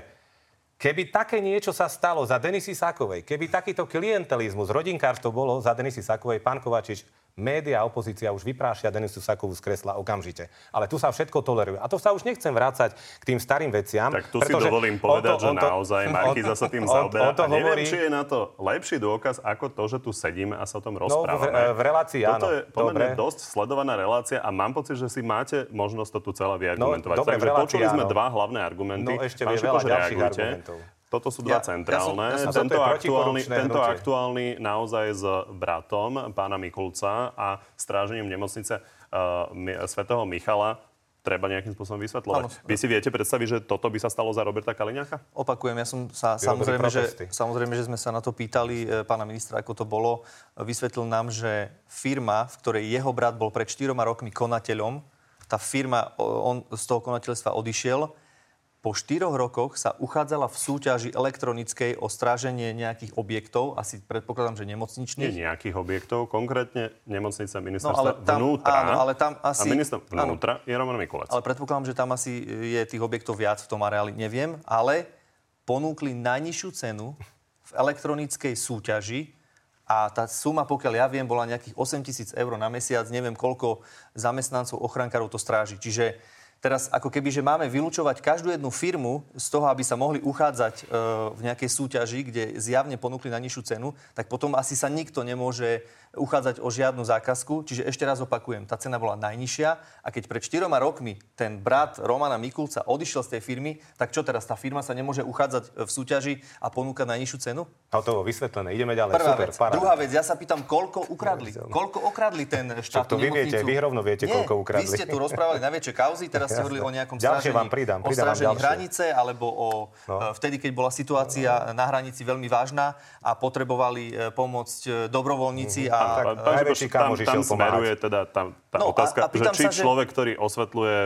Keby také niečo sa stalo za Denisy Sakovej, keby takýto klientelizmus, rodinkárstvo bolo za Denisy Sakovej, pán Kovačič, média a opozícia už vyprášia Denisu Sakovú z kresla okamžite. Ale tu sa všetko toleruje. A to sa už nechcem vrácať k tým starým veciam. Tak tu si dovolím povedať, že naozaj Markiza sa tým zaoberá. To a neviem, hovorí, či je na to lepší dôkaz, ako to, že tu sedíme a sa o tom No, rozprávame. v, v relácii Toto áno. je pomerne Dobre. dosť sledovaná relácia a mám pocit, že si máte možnosť to tu celé vyargumentovať. No, dobre, Takže relácii počuli sme áno. dva hlavné argumenty. No, ešte Pán Šipoš, ďalších argumentov. Toto sú dva ja, centrálne. Ja som, ja som tento, aktuálny, tento aktuálny naozaj s bratom pána Mikulca a strážením nemocnice uh, svätého Michala treba nejakým spôsobom vysvetľovať. Áno. Vy si viete predstaviť, že toto by sa stalo za Roberta Kaliňáka? Opakujem, ja som sa, samozrejme že, samozrejme, že sme sa na to pýtali e, pána ministra, ako to bolo. Vysvetlil nám, že firma, v ktorej jeho brat bol pred 4 rokmi konateľom, tá firma, on z toho konateľstva odišiel, po štyroch rokoch sa uchádzala v súťaži elektronickej o stráženie nejakých objektov, asi predpokladám, že nemocničných. Nie nejakých objektov, konkrétne nemocnica ministerstva no, tam, vnútra. Áno, ale tam asi... A minister vnútra áno, je Roman Mikulec. Ale predpokladám, že tam asi je tých objektov viac v tom areáli, neviem, ale ponúkli najnižšiu cenu v elektronickej súťaži a tá suma, pokiaľ ja viem, bola nejakých 8 tisíc eur na mesiac. Neviem, koľko zamestnancov ochrankárov to stráži. Čiže teraz ako keby, že máme vylúčovať každú jednu firmu z toho, aby sa mohli uchádzať e, v nejakej súťaži, kde zjavne ponúkli na nižšiu cenu, tak potom asi sa nikto nemôže uchádzať o žiadnu zákazku. Čiže ešte raz opakujem, tá cena bola najnižšia a keď pred 4 rokmi ten brat Romana Mikulca odišiel z tej firmy, tak čo teraz? Tá firma sa nemôže uchádzať v súťaži a ponúkať najnižšiu cenu? A to vysvetlené. Ideme ďalej. Prvá Super, vec. Paráda. Druhá vec, ja sa pýtam, koľko ukradli? Koľko ukradli ten štátnu to vy viete, vy rovno viete, Nie, koľko ukradli. vy ste tu rozprávali na väčšie kauzy, teraz ste hovorili o nejakom strážení, vám pridám, pridám o strážení hranice, alebo o no. E, vtedy, keď bola situácia no. na hranici veľmi vážna a potrebovali e, pomôcť e, dobrovoľníci mm-hmm. a... Pán, pán, tam, tam smeruje teda tá, tá no, otázka, a, a že či sa, človek, že... ktorý osvetľuje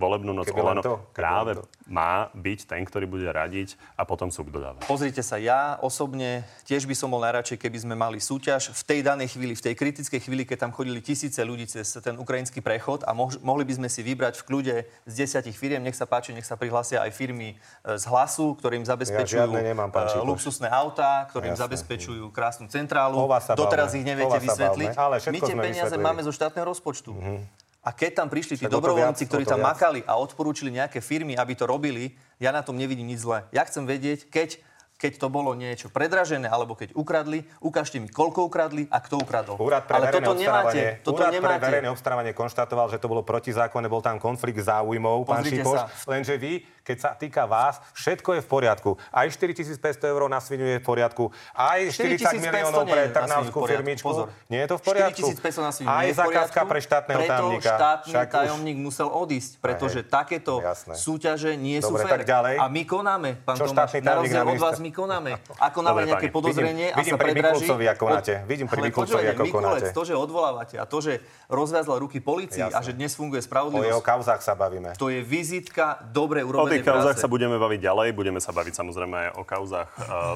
volebnú noc Olano, práve má byť ten, ktorý bude radiť a potom súk dodáva. Pozrite sa, ja osobne tiež by som bol najradšej, keby sme mali súťaž v tej danej chvíli, v tej kritickej chvíli, keď tam chodili tisíce ľudí cez ten ukrajinský prechod a mohli by sme si vybrať v kľude z desiatich firiem, nech sa páči, nech sa prihlásia aj firmy e, z hlasu, ktorým zabezpečujú ja nemám, e, luxusné autá, ktorým Jasne. zabezpečujú krásnu centrálu. Doteraz ich neviete vysvetliť. Ale My tie peniaze máme zo štátneho rozpočtu. Mm-hmm. A keď tam prišli tí dobrovoľníci, ktorí tam viac. makali a odporúčili nejaké firmy, aby to robili, ja na tom nevidím nič zlé. Ja chcem vedieť, keď keď to bolo niečo predražené, alebo keď ukradli, ukážte mi, koľko ukradli a kto ukradol. Úrad pre Ale toto nemáte. Toto Úrad nemáte. pre verejné obstarávanie konštatoval, že to bolo protizákonné, bol tam konflikt záujmov, pán Šipoš. Lenže vy, keď sa týka vás, všetko je v poriadku. Aj 4500 eur na svinu je v poriadku, aj 40 miliónov pre trnavskú firmičku. Pozor. Nie je to v poriadku. 4500 na svinu aj zákazka pre štátneho preto tajomníka. štátny Však tajomník už... musel odísť, pretože aj, takéto jasné. súťaže nie Dobre, sú fér. A my konáme, pán Čo Tomáš. Na rozdiel od vás my konáme. Ako máme nejaké podozrenie a sa predraží... Vidím pri ako konáte. Vidím pri Mikulcovi, ako konáte. To, že odvolávate a to, že rozviazla ruky policii a že dnes funguje spravodlivosť... O jeho kauzách sa bavíme. To je vizitka dobre urobenej. O tých kauzách sa budeme baviť ďalej. Budeme sa baviť samozrejme aj o kauzách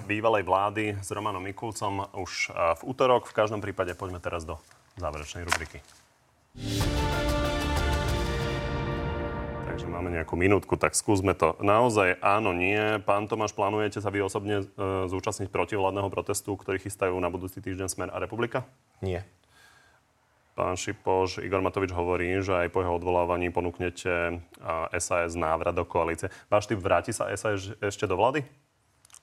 bývalej vlády s Romanom Mikulcom už v útorok. V každom prípade poďme teraz do záverečnej rubriky. Takže máme nejakú minútku, tak skúsme to. Naozaj áno, nie. Pán Tomáš, plánujete sa vy osobne e, zúčastniť protivládneho protestu, ktorý chystajú na budúci týždeň Smer a Republika? Nie. Pán Šipoš, Igor Matovič hovorí, že aj po jeho odvolávaní ponúknete SAS návrat do koalície. Váš typ vráti sa SAS ešte do vlády?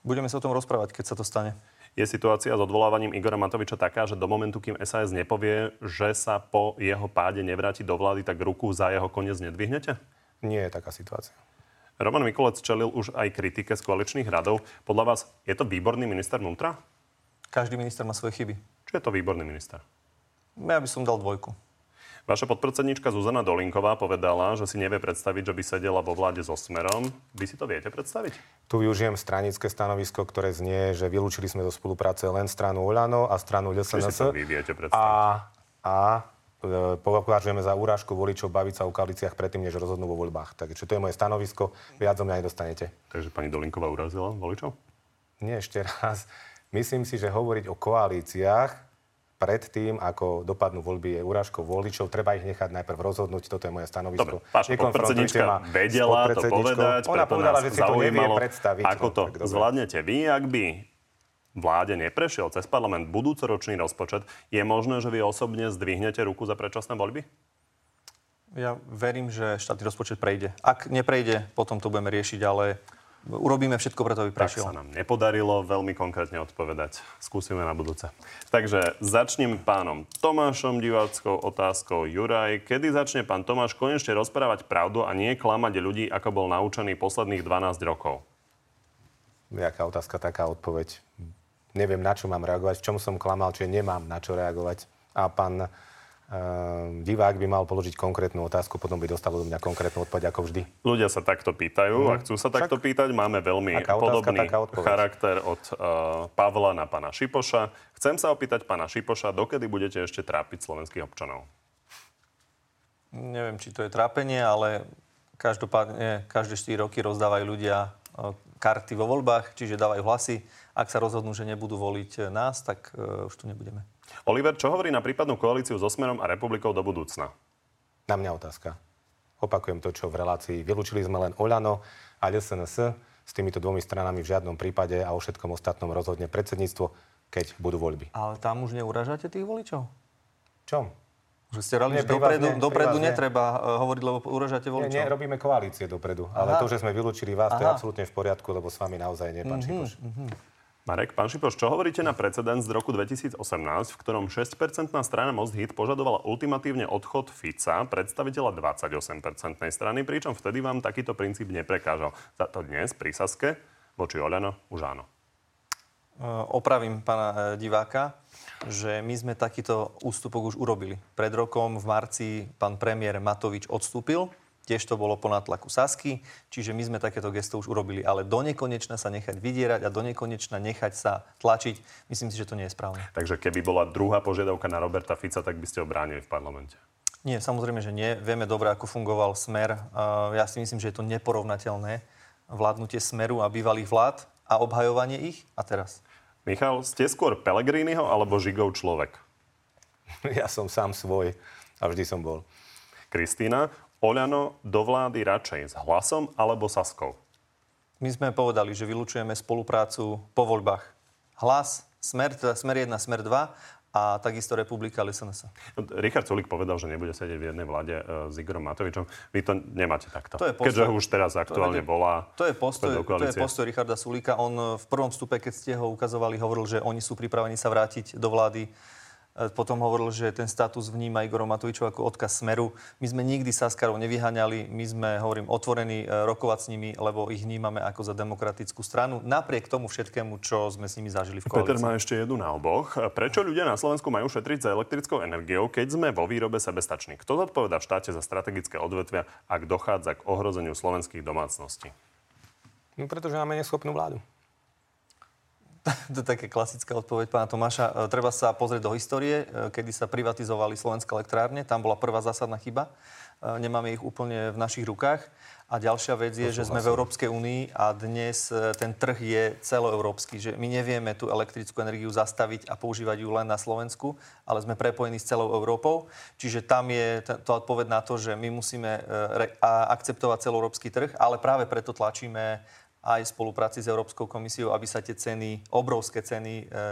Budeme sa o tom rozprávať, keď sa to stane. Je situácia s odvolávaním Igora Matoviča taká, že do momentu, kým SAS nepovie, že sa po jeho páde nevráti do vlády, tak ruku za jeho koniec nedvihnete? Nie je taká situácia. Roman Mikulec čelil už aj kritike z koaličných radov. Podľa vás je to výborný minister vnútra? Každý minister má svoje chyby. Čo je to výborný minister? Ja by som dal dvojku. Vaša podpredsednička Zuzana Dolinková povedala, že si nevie predstaviť, že by sedela vo vláde so Smerom. Vy si to viete predstaviť? Tu využijem stranické stanovisko, ktoré znie, že vylúčili sme zo spolupráce len stranu Olano a stranu LSNS. Či si to vy viete predstaviť? A, a považujeme za úražku voličov baviť sa o koalíciách predtým, než rozhodnú vo voľbách. Takže to je moje stanovisko, viac o mňa nedostanete. Takže pani Dolinková urazila voličov? Nie, ešte raz. Myslím si, že hovoriť o koalíciách pred tým, ako dopadnú voľby, je úražkou voličov. Treba ich nechať najprv rozhodnúť. Toto je moje stanovisko. Dobre, podpredsednička vedela to povedať, Ona povedala, že si to nevie predstaviť. Ako to zvládnete vy, ak by vláde neprešiel cez parlament budúcoročný rozpočet, je možné, že vy osobne zdvihnete ruku za predčasné voľby? Ja verím, že štátny rozpočet prejde. Ak neprejde, potom to budeme riešiť, ale urobíme všetko preto, aby prešiel. Tak sa nám nepodarilo veľmi konkrétne odpovedať. Skúsime na budúce. Takže začnem pánom Tomášom diváckou otázkou. Juraj, kedy začne pán Tomáš konečne rozprávať pravdu a nie klamať ľudí, ako bol naučený posledných 12 rokov? Jaká otázka, taká odpoveď. Neviem, na čo mám reagovať, v čom som klamal, či nemám na čo reagovať. A pán Uh, divák by mal položiť konkrétnu otázku, potom by dostal od mňa konkrétnu odpoveď ako vždy. Ľudia sa takto pýtajú mm. a chcú sa takto Však... pýtať. Máme veľmi otázka, podobný charakter od uh, Pavla na pána Šipoša. Chcem sa opýtať pána Šipoša, dokedy budete ešte trápiť slovenských občanov? Neviem, či to je trápenie, ale každopádne každé 4 roky rozdávajú ľudia uh, karty vo voľbách, čiže dávajú hlasy. Ak sa rozhodnú, že nebudú voliť nás, tak uh, už tu nebudeme. Oliver, čo hovorí na prípadnú koalíciu so Smerom a republikou do budúcna? Na mňa otázka. Opakujem to, čo v relácii. Vylúčili sme len Oľano a LSNS. S týmito dvomi stranami v žiadnom prípade a o všetkom ostatnom rozhodne predsedníctvo, keď budú voľby. Ale tam už neuražate tých voličov? Čom? Že ste rali, že dopredu, ne, dopredu netreba uh, hovoriť, lebo uražate voličov? Nie, nie, robíme koalície dopredu. Aha. Ale to, že sme vylúčili vás, Aha. to je absolútne v poriadku, lebo s vami naozaj nie, pán mm-hmm. Mm-hmm. Marek, pán Šipoš, čo hovoríte na precedens z roku 2018, v ktorom 6-percentná strana Most Hit požadovala ultimatívne odchod Fica, predstaviteľa 28-percentnej strany, pričom vtedy vám takýto princíp neprekážal. Za to dnes pri Saske voči Oľano už áno. Opravím pána e, diváka, že my sme takýto ústupok už urobili. Pred rokom v marci pán premiér Matovič odstúpil Tiež to bolo po nátlaku Sasky, čiže my sme takéto gesto už urobili. Ale do nekonečna sa nechať vydierať a do nekonečna nechať sa tlačiť, myslím si, že to nie je správne. Takže keby bola druhá požiadavka na Roberta Fica, tak by ste ho bránili v parlamente? Nie, samozrejme, že nie. Vieme dobre, ako fungoval Smer. Ja si myslím, že je to neporovnateľné vládnutie Smeru a bývalých vlád a obhajovanie ich. A teraz? Michal, ste skôr Pelegriniho alebo Žigov človek? Ja som sám svoj a vždy som bol. Kristýna, Oľano do vlády radšej s hlasom alebo Saskou? My sme povedali, že vylúčujeme spoluprácu po voľbách. Hlas, Smer, teda Smer 1, Smer 2 a takisto Republika SNS. Richard Sulik povedal, že nebude sedieť v jednej vláde uh, s Igorom Matovičom. Vy to nemáte takto. To je postoj, Keďže už teraz aktuálne to, volá. To je, postoj, to je postoj Richarda Sulika. On v prvom vstupe, keď ste ho ukazovali, hovoril, že oni sú pripravení sa vrátiť do vlády E, potom hovoril, že ten status vníma Igor Matovičov ako odkaz Smeru. My sme nikdy Saskarov nevyhaňali, my sme, hovorím, otvorení e, rokovať s nimi, lebo ich vnímame ako za demokratickú stranu, napriek tomu všetkému, čo sme s nimi zažili v koalícii. Peter má ešte jednu na oboch. Prečo ľudia na Slovensku majú šetriť za elektrickou energiou, keď sme vo výrobe sebestační? Kto zodpoveda v štáte za strategické odvetvia, ak dochádza k ohrozeniu slovenských domácností? No, pretože máme neschopnú vládu. To je také klasická odpoveď pána Tomáša. E, treba sa pozrieť do histórie, e, kedy sa privatizovali slovenské elektrárne. Tam bola prvá zásadná chyba. E, nemáme ich úplne v našich rukách. A ďalšia vec je, že sme v Európskej únii a dnes ten trh je celoeurópsky, že my nevieme tú elektrickú energiu zastaviť a používať ju len na Slovensku, ale sme prepojení s celou Európou. Čiže tam je to odpoveď na to, že my musíme akceptovať celoeurópsky trh, ale práve preto tlačíme aj v spolupráci s Európskou komisiou, aby sa tie ceny, obrovské ceny, e,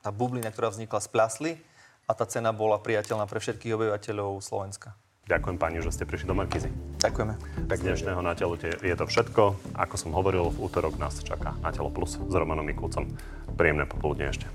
tá bublina, ktorá vznikla, splasli a tá cena bola priateľná pre všetkých obyvateľov Slovenska. Ďakujem pani, že ste prišli do Markizy. Ďakujeme. Tak dnešného Na telo je to všetko. Ako som hovoril, v útorok nás čaká Na telo plus s Romanom Mikulcom. Príjemné popoludne ešte.